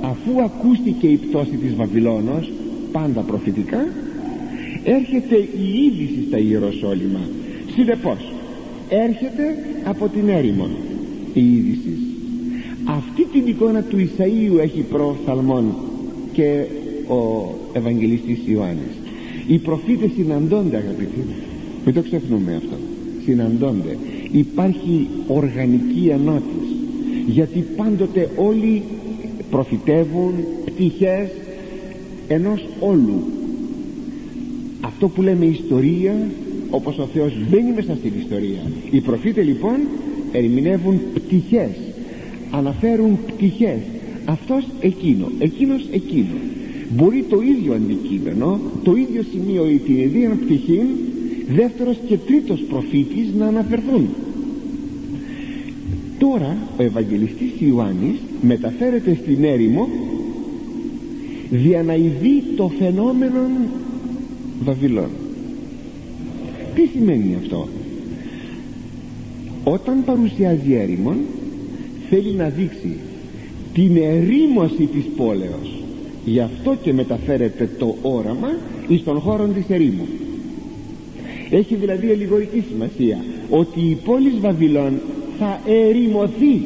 αφού ακούστηκε η πτώση της Βαβυλώνος πάντα προφητικά έρχεται η είδηση στα Ιεροσόλυμα. Συνεπώς έρχεται από την έρημο η είδηση αυτή την εικόνα του Ισαΐου έχει προφθαλμόν και ο Ευαγγελιστής Ιωάννης. Οι προφήτες συναντώνται αγαπητοί μην το ξεχνούμε αυτό. Συναντώνται. Υπάρχει οργανική ενότηση γιατί πάντοτε όλοι προφητεύουν πτυχές ενός όλου. Αυτό που λέμε ιστορία όπως ο Θεός μπαίνει μέσα στην ιστορία. Οι προφήτες λοιπόν ερμηνεύουν πτυχές αναφέρουν πτυχές. Αυτός εκείνο εκείνος εκείνο. Μπορεί το ίδιο αντικείμενο το ίδιο σημείο ή την ίδια πτυχή δεύτερος και τρίτος προφήτης να αναφερθούν. Τώρα ο Ευαγγελιστής Ιωάννης μεταφέρεται στην έρημο για να ειδεί το φαινόμενο Βαβυλών. Τι σημαίνει αυτό; Όταν παρουσιάζει έρημον θέλει να δείξει την ερήμωση της πόλεως. Γι' αυτό και μεταφέρεται το όραμα εις τον χώρο της ερήμου. Έχει δηλαδή αλληγορική σημασία ότι η πόλη Βαβυλών θα ερημωθεί.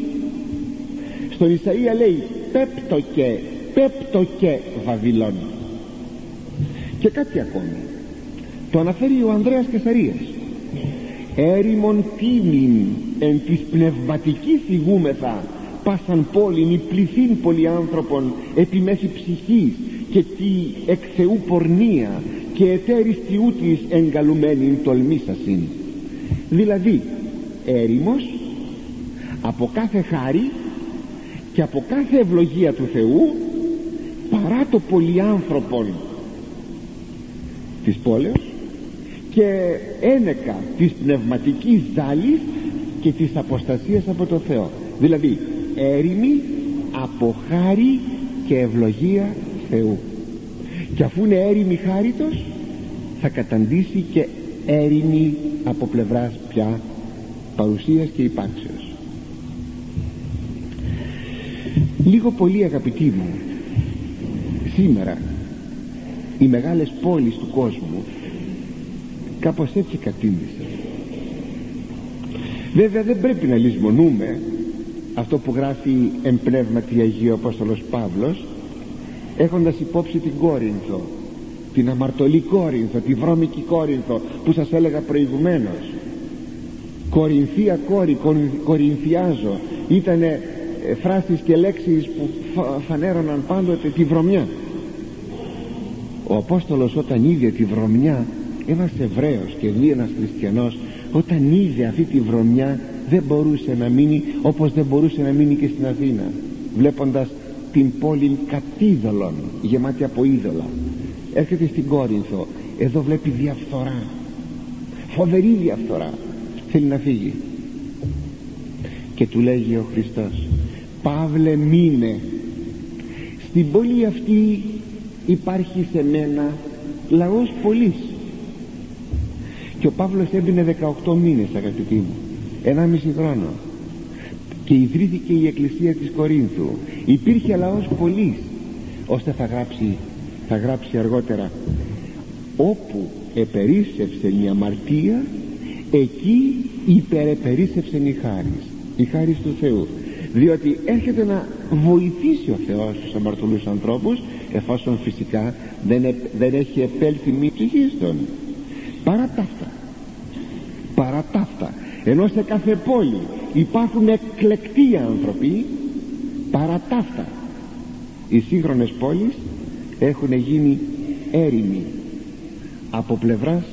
Στον Ισαΐα λέει πέπτο και πέπτο και Βαβυλών και κάτι ακόμη. Το αναφέρει ο Ανδρέας Κεσαρίας έρημον τίμην εν της πνευματικής ηγούμεθα. Πάσαν πόλην η πληθύν πολυάνθρωπων επί μέση ψυχής και τι εκ Θεού πορνεία και εταίρης τιού της εγκαλουμένην τολμήσασιν. Δηλαδή έρημος από κάθε χάρη και από κάθε ευλογία του Θεού παρά το πολυάνθρωπον της πόλεως και ένεκα της πνευματικής ζάλης και της αποστασίας από το Θεό. Δηλαδή έρημη από χάρη και ευλογία Θεού. Και αφού είναι έρημη χάριτος θα καταντήσει και έρημη από πλευράς πια παρουσίας και υπάρξεως. Λίγο πολύ αγαπητοί μου σήμερα οι μεγάλες πόλεις του κόσμου κάπως έτσι κατήντησαν βέβαια δεν πρέπει να λησμονούμε αυτό που γράφει εν πνεύματι Αγίου Απόστολος Παύλος έχοντας υπόψη την Κόρινθο την αμαρτωλή Κόρινθο τη βρώμικη Κόρινθο που σας έλεγα προηγουμένως. Κορινθία κόρη Κορινθιάζω. Ήταν φράσεις και λέξεις που φανέρωναν πάντοτε τη βρωμιά. Ο Απόστολος όταν είδε τη βρωμιά ένας Εβραίος και δει ένας Χριστιανός όταν είδε αυτή τη βρωμιά δεν μπορούσε να μείνει όπως δεν μπορούσε να μείνει και στην Αθήνα βλέποντας την πόλη κατίδωλων γεμάτη από είδωλα. Έρχεται στην Κόρινθο εδώ βλέπει διαφθορά φοβερή διαφθορά. Θέλει να φύγει. Και του λέγει ο Χριστός Παύλε μείνε. Στην πόλη αυτή υπάρχει σε μένα λαός πολλής και ο Παύλος έμπαινε 18 μήνες αγαπητοί μου. Ένα μισή χρόνο. Και ιδρύθηκε η εκκλησία της Κορίνθου. Υπήρχε λαός πολλής. Ώστε θα γράψει θα γράψει αργότερα. Όπου επερίσσευσε η αμαρτία εκεί υπερεπερίσσευσε η χάρις η χάρις του Θεού. Διότι έρχεται να βοηθήσει ο Θεός τους αμαρτωλούς ανθρώπους εφόσον φυσικά δεν, δεν έχει επέλθει μη ψυχίστων παρά τα αυτά παρά τα αυτά ενώ σε κάθε πόλη υπάρχουν εκλεκτοί άνθρωποι παρά τα αυτά οι σύγχρονες πόλεις έχουν γίνει έρημοι από πλευράς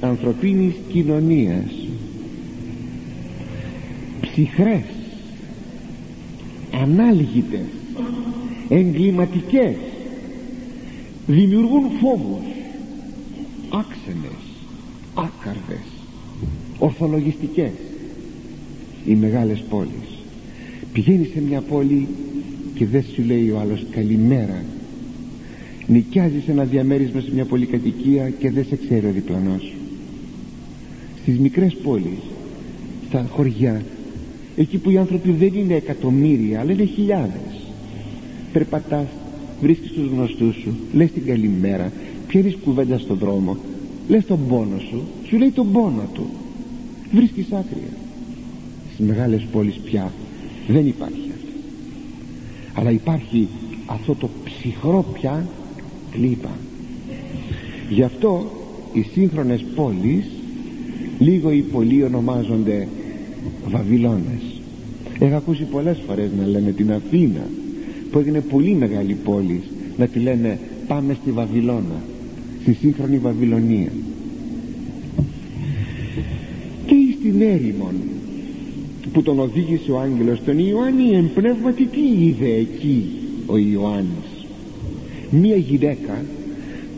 ανθρωπίνης κοινωνίας. Ψυχρές ανάλγητες εγκληματικές δημιουργούν φόβους άξενες άκαρδες ορθολογιστικές. Οι μεγάλες πόλεις. Πηγαίνεις σε μια πόλη και δεν σου λέει ο άλλος καλημέρα νοικιάζεις σε ένα διαμέρισμα σε μια πολυκατοικία και δεν σε ξέρει ο διπλανός. Σου στις μικρές πόλεις στα χωριά εκεί που οι άνθρωποι δεν είναι εκατομμύρια αλλά είναι χιλιάδες περπατάς βρίσκεις τους γνωστούς σου λες την καλημέρα πιέρεις κουβέντα στον δρόμο λες τον πόνο σου σου λέει τον πόνο του βρίσκεις άκρια στις μεγάλες πόλεις πια δεν υπάρχει αυτό. Αλλά υπάρχει αυτό το ψυχρό πια κλίπα. Γι' αυτό οι σύγχρονες πόλεις λίγο ή πολύ ονομάζονται Βαβυλώνες. Έχω ακούσει πολλές φορές να λένε την Αθήνα που έγινε πολύ μεγάλη πόλη να τη λένε πάμε στη Βαβυλώνα στη σύγχρονη Βαβυλωνία και στην έρημον που τον οδήγησε ο άγγελος τον Ιωάννη εμπνεύματι τι είδε εκεί ο Ιωάννης; Μία γυναίκα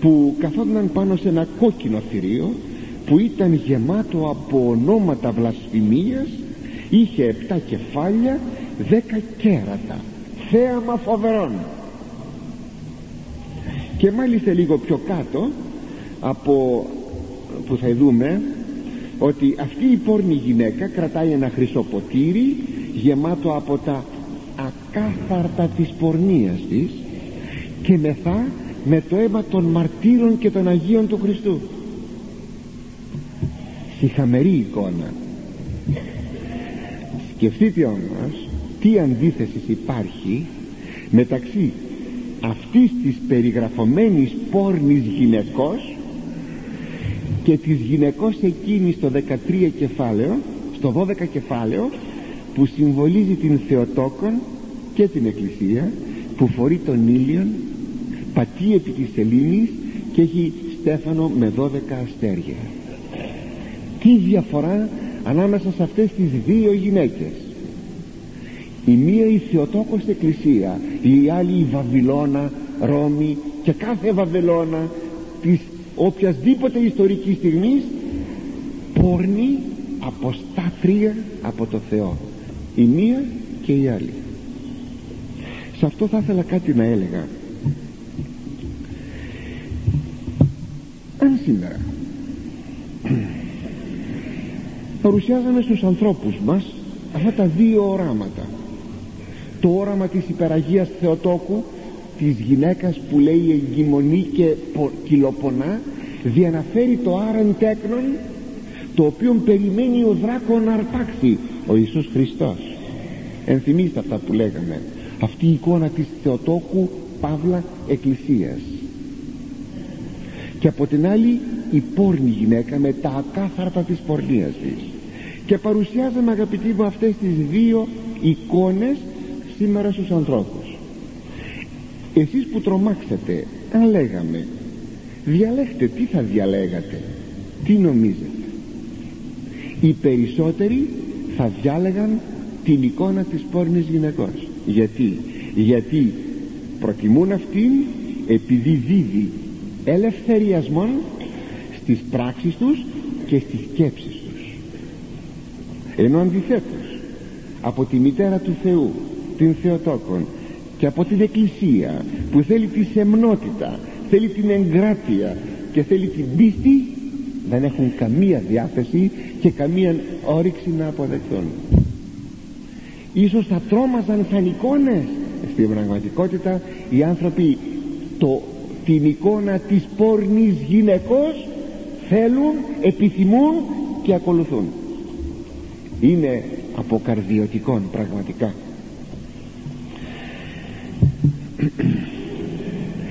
που καθόταν πάνω σε ένα κόκκινο θηρίο που ήταν γεμάτο από ονόματα βλασφημίας είχε επτά κεφάλια δέκα κέρατα. Θέαμα φοβερών. Και μάλιστα λίγο πιο κάτω από που θα δούμε ότι αυτή η πόρνη γυναίκα κρατάει ένα χρυσό ποτήρι γεμάτο από τα ακάθαρτα της πορνείας της και μεθά με το αίμα των μαρτύρων και των Αγίων του Χριστού. Συχαμερή εικόνα. Σκεφτείτε όμως τι αντίθεσης υπάρχει μεταξύ αυτής της περιγραφωμένης πόρνης γυναικός και της γυναικός εκείνης στο 13 κεφάλαιο στο 12 κεφάλαιο που συμβολίζει την Θεοτόκον και την Εκκλησία που φορεί τον ήλιον πατεί επί της σελήνης και έχει στέφανο με 12 αστέρια. Τι διαφορά ανάμεσα σε αυτές τις δύο γυναίκες. Η μία η Θεοτόκος Εκκλησία η άλλη η Βαβυλώνα Ρώμη και κάθε Βαβυλώνα της οποιασδήποτε ιστορικής στιγμής πόρνη αποστάτρια από το Θεό. Η μία και η άλλη. Σε αυτό θα ήθελα κάτι να έλεγα. Αν σήμερα παρουσιάζαμε στους ανθρώπους μας αυτά τα δύο οράματα. Το όραμα της υπεραγίας Θεοτόκου της γυναίκας που λέει εγκυμονή και κυλοπονά διαναφέρει το άρεν τέκνον το οποίο περιμένει ο δράκο να αρπάξει ο Ιησούς Χριστός. Ενθυμίστε αυτά που λέγαμε. Αυτή η εικόνα της Θεοτόκου Παύλα Εκκλησίας. Και από την άλλη η πόρνη γυναίκα με τα ακάθαρτα της πορνείας της. Και παρουσιάζαμε αγαπητοί μου αυτές τις δύο εικόνες σήμερα στους ανθρώπους εσείς που τρομάξατε αν λέγαμε. Διαλέχτε τι θα διαλέγατε. Τι νομίζετε. Οι περισσότεροι θα διάλεγαν την εικόνα της πόρνης γυναικός. Γιατί; Γιατί προτιμούν αυτήν επειδή δίδει ελευθεριασμόν στις πράξεις τους και στις σκέψεις τους. Ενώ αντιθέτως από τη μητέρα του Θεού την Θεοτόκον και από την Εκκλησία που θέλει τη σεμνότητα θέλει την εγκράτεια και θέλει την πίστη δεν έχουν καμία διάθεση και καμία όρεξη να αποδεχθούν. Ίσως θα τρόμαζαν σαν εικόνες. Στην πραγματικότητα οι άνθρωποι το, την εικόνα της πόρνης γυναικός θέλουν, επιθυμούν και ακολουθούν. Είναι αποκαρδιωτικών πραγματικά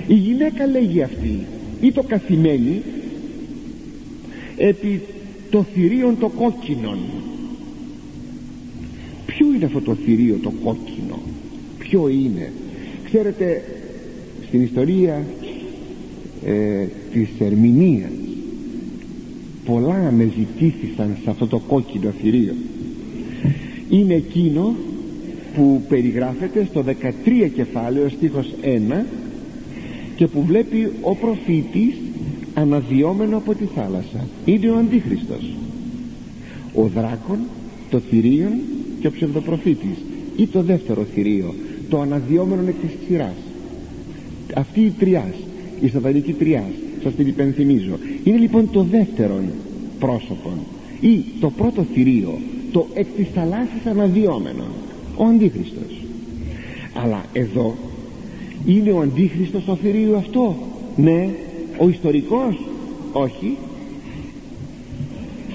η γυναίκα λέγει αυτή ή το καθημένη επί το θηρίον το κόκκινον ποιο είναι αυτό το θηρίο το κόκκινο; Ποιο είναι; Ξέρετε στην ιστορία ε, της ερμηνείας πολλά αμεζητήθησαν σε αυτό το κόκκινο θηρίο. Είναι εκείνο που περιγράφεται στο 13 κεφάλαιο στίχος 1 και που βλέπει ο προφήτης αναδιόμενο από τη θάλασσα είναι ο Αντίχριστος. Ο δράκον το θηρίον και ο ψευδοπροφήτης ή το δεύτερο θηρίο το αναδιόμενο εκ της σειράς αυτή η τριάς η σατανική τριάς σας την υπενθυμίζω είναι λοιπόν το δεύτερο πρόσωπο ή το πρώτο θηρίο το εκ της θαλάσσης αναδιόμενο ο Αντίχριστος. Αλλά εδώ είναι ο Αντίχριστος το θηρίο αυτό. Ναι. Ο ιστορικός. Όχι.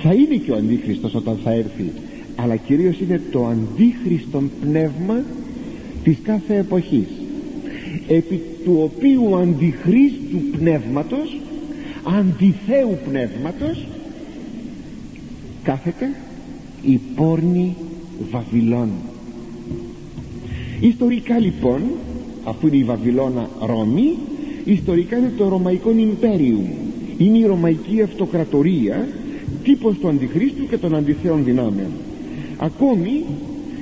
Θα είναι και ο Αντίχριστος όταν θα έρθει. Αλλά κυρίως είναι το αντίχριστον πνεύμα της κάθε εποχής. Επί του οποίου αντιχρίστου πνεύματος αντιθέου πνεύματος κάθεται η πόρνη Βαβυλών. Ιστορικά λοιπόν αφού είναι η Βαβυλώνα Ρώμη ιστορικά είναι το Ρωμαϊκό Ιμπέριουμ. Είναι η Ρωμαϊκή Αυτοκρατορία τύπος του Αντιχρίστου και των αντιθέων δυνάμεων. Ακόμη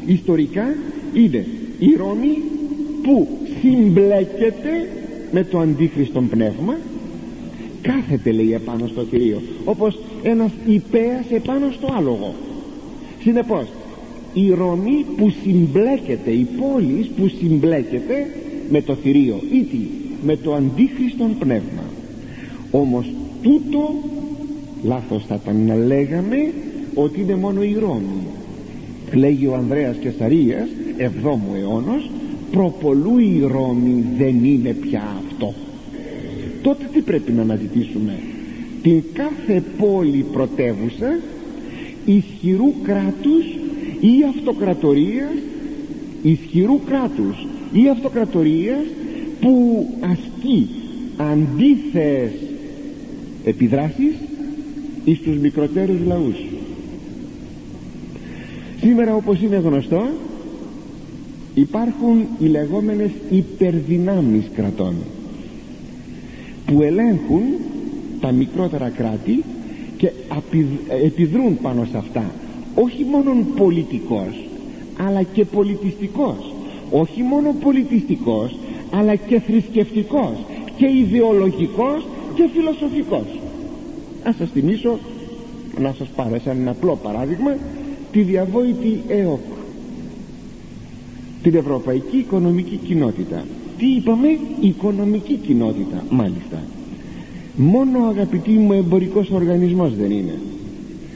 ιστορικά είναι η Ρώμη που συμπλέκεται με το αντίχριστον πνεύμα. Κάθεται λέει επάνω στο θηρίο όπως ένας υπέας επάνω στο άλογο. Συνεπώς η Ρώμη που συμπλέκεται η πόλη που συμπλέκεται με το θηρίο ή τι με το αντίχριστον πνεύμα. Όμως τούτο λάθος θα ήταν να λέγαμε ότι είναι μόνο η Ρώμη. Λέγει ο Ανδρέας Κεσαρίας 7ο αιώνος προπολού η Ρώμη δεν είναι πια αυτό τότε τι πρέπει να αναζητήσουμε; Την κάθε πόλη πρωτεύουσα ισχυρού κράτους ή αυτοκρατορίας ισχυρού κράτους ή αυτοκρατορίας που ασκεί αντίθεες επιδράσεις εις τους μικροτέρους λαούς. Σήμερα όπως είναι γνωστό υπάρχουν οι λεγόμενες υπερδυνάμεις κρατών που ελέγχουν τα μικρότερα κράτη και επιδρούν πάνω σε αυτά. Όχι μόνο πολιτικός αλλά και πολιτιστικός όχι μόνο πολιτιστικός αλλά και θρησκευτικός και ιδεολογικός και φιλοσοφικός. Ας σας θυμίσω να σας πάρω σαν ένα απλό παράδειγμα τη διαβόητη ΕΟΚ. Την Ευρωπαϊκή Οικονομική Κοινότητα. Τι είπαμε; Οικονομική κοινότητα μάλιστα. Μόνο αγαπητοί μου εμπορικός οργανισμός δεν είναι.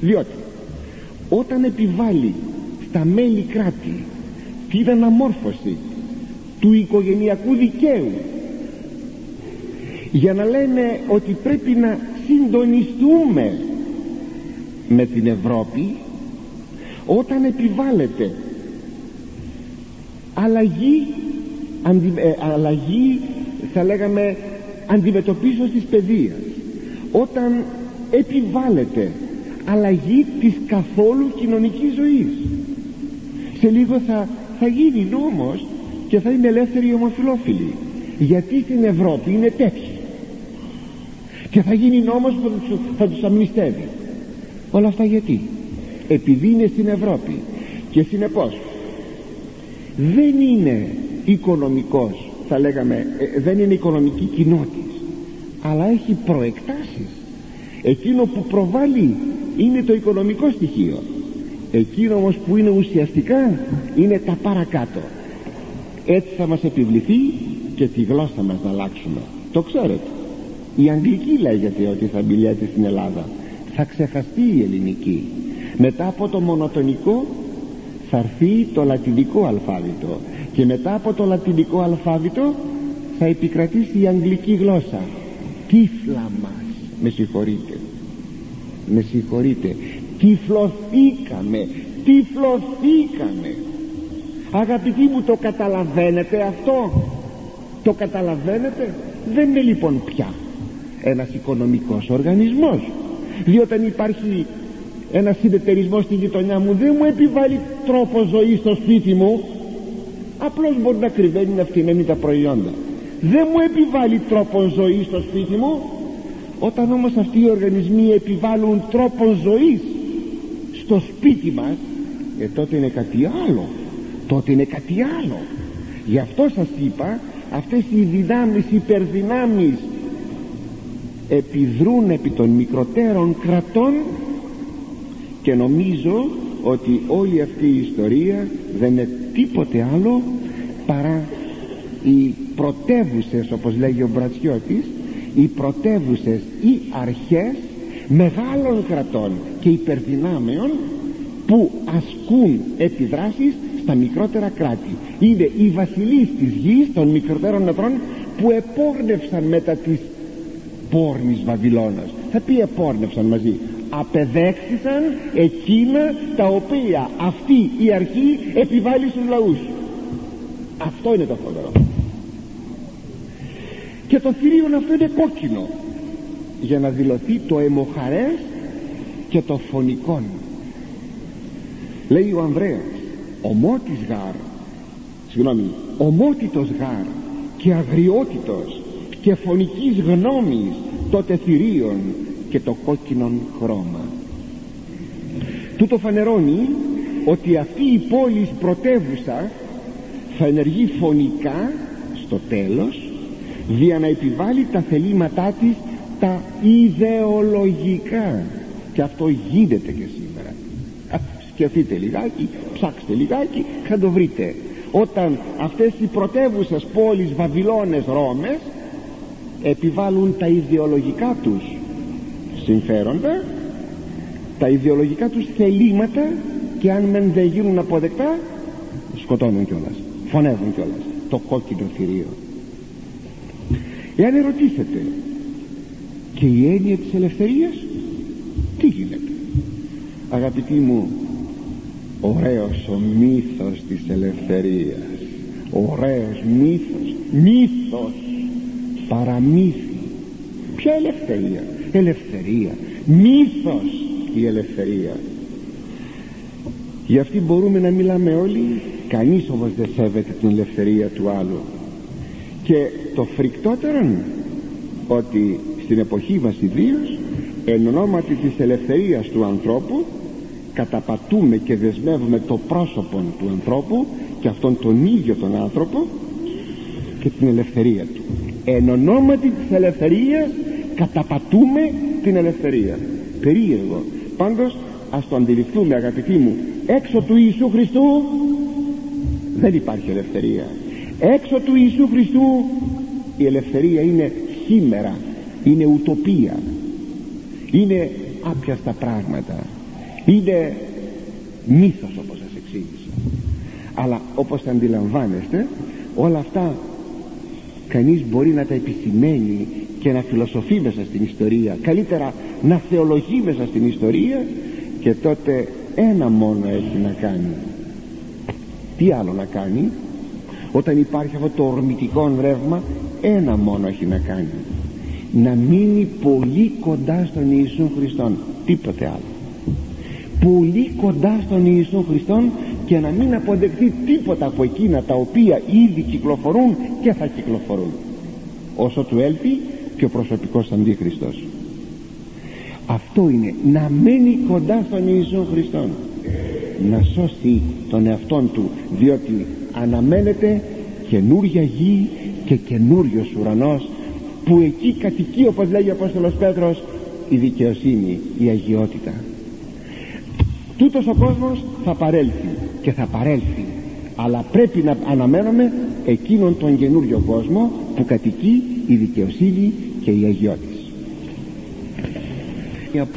Διότι όταν επιβάλλει στα μέλη κράτη την αναμόρφωση του οικογενειακού δικαίου. Για να λένε ότι πρέπει να συντονιστούμε με την Ευρώπη όταν επιβάλλεται αλλαγή, αντι, ε, αλλαγή θα λέγαμε αντιμετωπίσεως της παιδείας. Όταν επιβάλλεται αλλαγή της καθόλου κοινωνικής ζωής. Σε λίγο θα, θα γίνει νόμος και θα είναι ελεύθεροι οι ομοφιλόφιλοι γιατί στην Ευρώπη είναι τέτοιοι. Και θα γίνει νόμος που θα τους αμνηστεύει. Όλα αυτά γιατί; Επειδή είναι στην Ευρώπη. Και συνεπώς δεν είναι οικονομικός θα λέγαμε ε, δεν είναι οικονομική κοινότητα αλλά έχει προεκτάσεις. Εκείνο που προβάλλει είναι το οικονομικό στοιχείο εκείνο όμως που είναι ουσιαστικά είναι τα παρακάτω. Έτσι θα μας επιβληθεί και τη γλώσσα μας να αλλάξουμε. Το ξέρετε. Η αγγλική λέγεται ότι θα μπηλιέται στην Ελλάδα. Θα ξεχαστεί η ελληνική. Μετά από το μονοτονικό θα έρθει το λατινικό αλφάβητο. Και μετά από το λατινικό αλφάβητο θα επικρατήσει η αγγλική γλώσσα. Τύφλα μας με συγχωρείτε. Με συγχωρείτε τυφλωθήκαμε τυφλωθήκαμε. Αγαπητοί μου το καταλαβαίνετε αυτό; Το καταλαβαίνετε; Δεν είναι λοιπόν πια ένας οικονομικός οργανισμός. Διότι όταν υπάρχει ένας συνεταιρισμός στη γειτονιά μου δεν μου επιβάλλει τρόπο ζωής στο σπίτι μου. Απλώς μπορεί να κρυβαίνει να φτηνένει τα προϊόντα. Δεν μου επιβάλλει τρόπο ζωής στο σπίτι μου. Όταν όμως αυτοί οι οργανισμοί επιβάλλουν τρόπο ζωής στο σπίτι μας ε, τότε είναι κάτι άλλο. Τότε είναι κάτι άλλο. Γι' αυτό σας είπα αυτές οι δυνάμεις, οι υπερδυνάμεις επιδρούν επί των μικροτέρων κρατών και νομίζω ότι όλη αυτή η ιστορία δεν είναι τίποτε άλλο παρά οι πρωτεύουσες, όπως λέγει ο Μπρατσιώτης οι πρωτεύουσες ή αρχές μεγάλων κρατών και υπερδυνάμεων που ασκούν επιδράσεις στα μικρότερα κράτη. Είναι οι βασιλείς της γης των μικρότερων νετρών που επόρνευσαν μετά της πόρνης Βαβυλώνας. Θα πει επόρνευσαν μαζί. Απεδέχθησαν εκείνα τα οποία αυτή η αρχή επιβάλλει στους λαούς. Αυτό είναι το φοβερό. Και το θηρίο αυτό είναι κόκκινο για να δηλωθεί το αιμοχαρές και το φωνικόν. Λέει ο Ανδρέας ομότης γάρ συγγνώμη ομότιτος γάρ και αγριότητος και φωνικής γνώμης τότε θηρίων και το κόκκινον χρώμα τούτο φανερώνει ότι αυτή η πόλη πρωτεύουσα θα ενεργεί φωνικά στο τέλος για να επιβάλλει τα θελήματά της τα ιδεολογικά. Και αυτό γίνεται και σήμερα. Σκεφτείτε λιγάκι ψάξτε λιγάκι θα το βρείτε. Όταν αυτές οι πρωτεύουσες πόλεις Βαβυλώνες Ρώμες επιβάλλουν τα ιδεολογικά τους συμφέροντα τα ιδεολογικά τους θελήματα και αν μεν δεν γίνουν αποδεκτά σκοτώνουν κιόλας φωνεύουν κιόλας το κόκκινο θηρίο. Εάν ερωτήσετε και η έννοια της ελευθερίας; Τι γίνεται; Αγαπητοί μου ωραίος ο μύθος της ελευθερίας. Ωραίος μύθος μύθος παραμύθι. Ποια ελευθερία; Ελευθερία. Μύθος η ελευθερία. Γι' αυτή μπορούμε να μιλάμε όλοι κανείς όμως δεν σέβεται την ελευθερία του άλλου. Και το φρικτότερο ότι στην εποχή μας ιδίω εν ονόματι της ελευθερίας του ανθρώπου καταπατούμε και δεσμεύουμε το πρόσωπο του ανθρώπου και αυτόν τον ίδιο τον άνθρωπο και την ελευθερία του. Εν ονόματι της ελευθερίας καταπατούμε την ελευθερία. Περίεργο. Πάντως ας το αντιληφθούμε αγαπητοί μου. Έξω του Ιησού Χριστού δεν υπάρχει ελευθερία. Έξω του Ιησού Χριστού η ελευθερία είναι σήμερα είναι ουτοπία. Είναι άπιαστα πράγματα. Είναι μύθος όπως σας εξήγησα. Αλλά όπως τα αντιλαμβάνεστε όλα αυτά κανείς μπορεί να τα επισημαίνει και να φιλοσοφεί μέσα στην ιστορία. Καλύτερα να θεολογεί μέσα στην ιστορία και τότε ένα μόνο έχει να κάνει. Τι άλλο να κάνει; Όταν υπάρχει αυτό το ορμητικό ρεύμα ένα μόνο έχει να κάνει. Να μείνει πολύ κοντά στον Ιησού Χριστόν. Τίποτε άλλο. Πολύ κοντά στον Ιησού Χριστόν και να μην αποδεχθεί τίποτα από εκείνα τα οποία ήδη κυκλοφορούν και θα κυκλοφορούν. Όσο του έλθει και ο προσωπικός αντίχριστος. Αυτό είναι. Να μένει κοντά στον Ιησού Χριστόν. Να σώσει τον εαυτόν του διότι αναμένεται καινούρια γη και καινούριος ουρανός που εκεί κατοικεί όπως λέγει ο Απόστολος Πέτρος η δικαιοσύνη, η αγιότητα. Τούτος ο κόσμος θα παρέλθει και θα παρέλθει αλλά πρέπει να αναμένουμε εκείνον τον καινούριο κόσμο που κατοικεί η δικαιοσύνη και η αγιότητα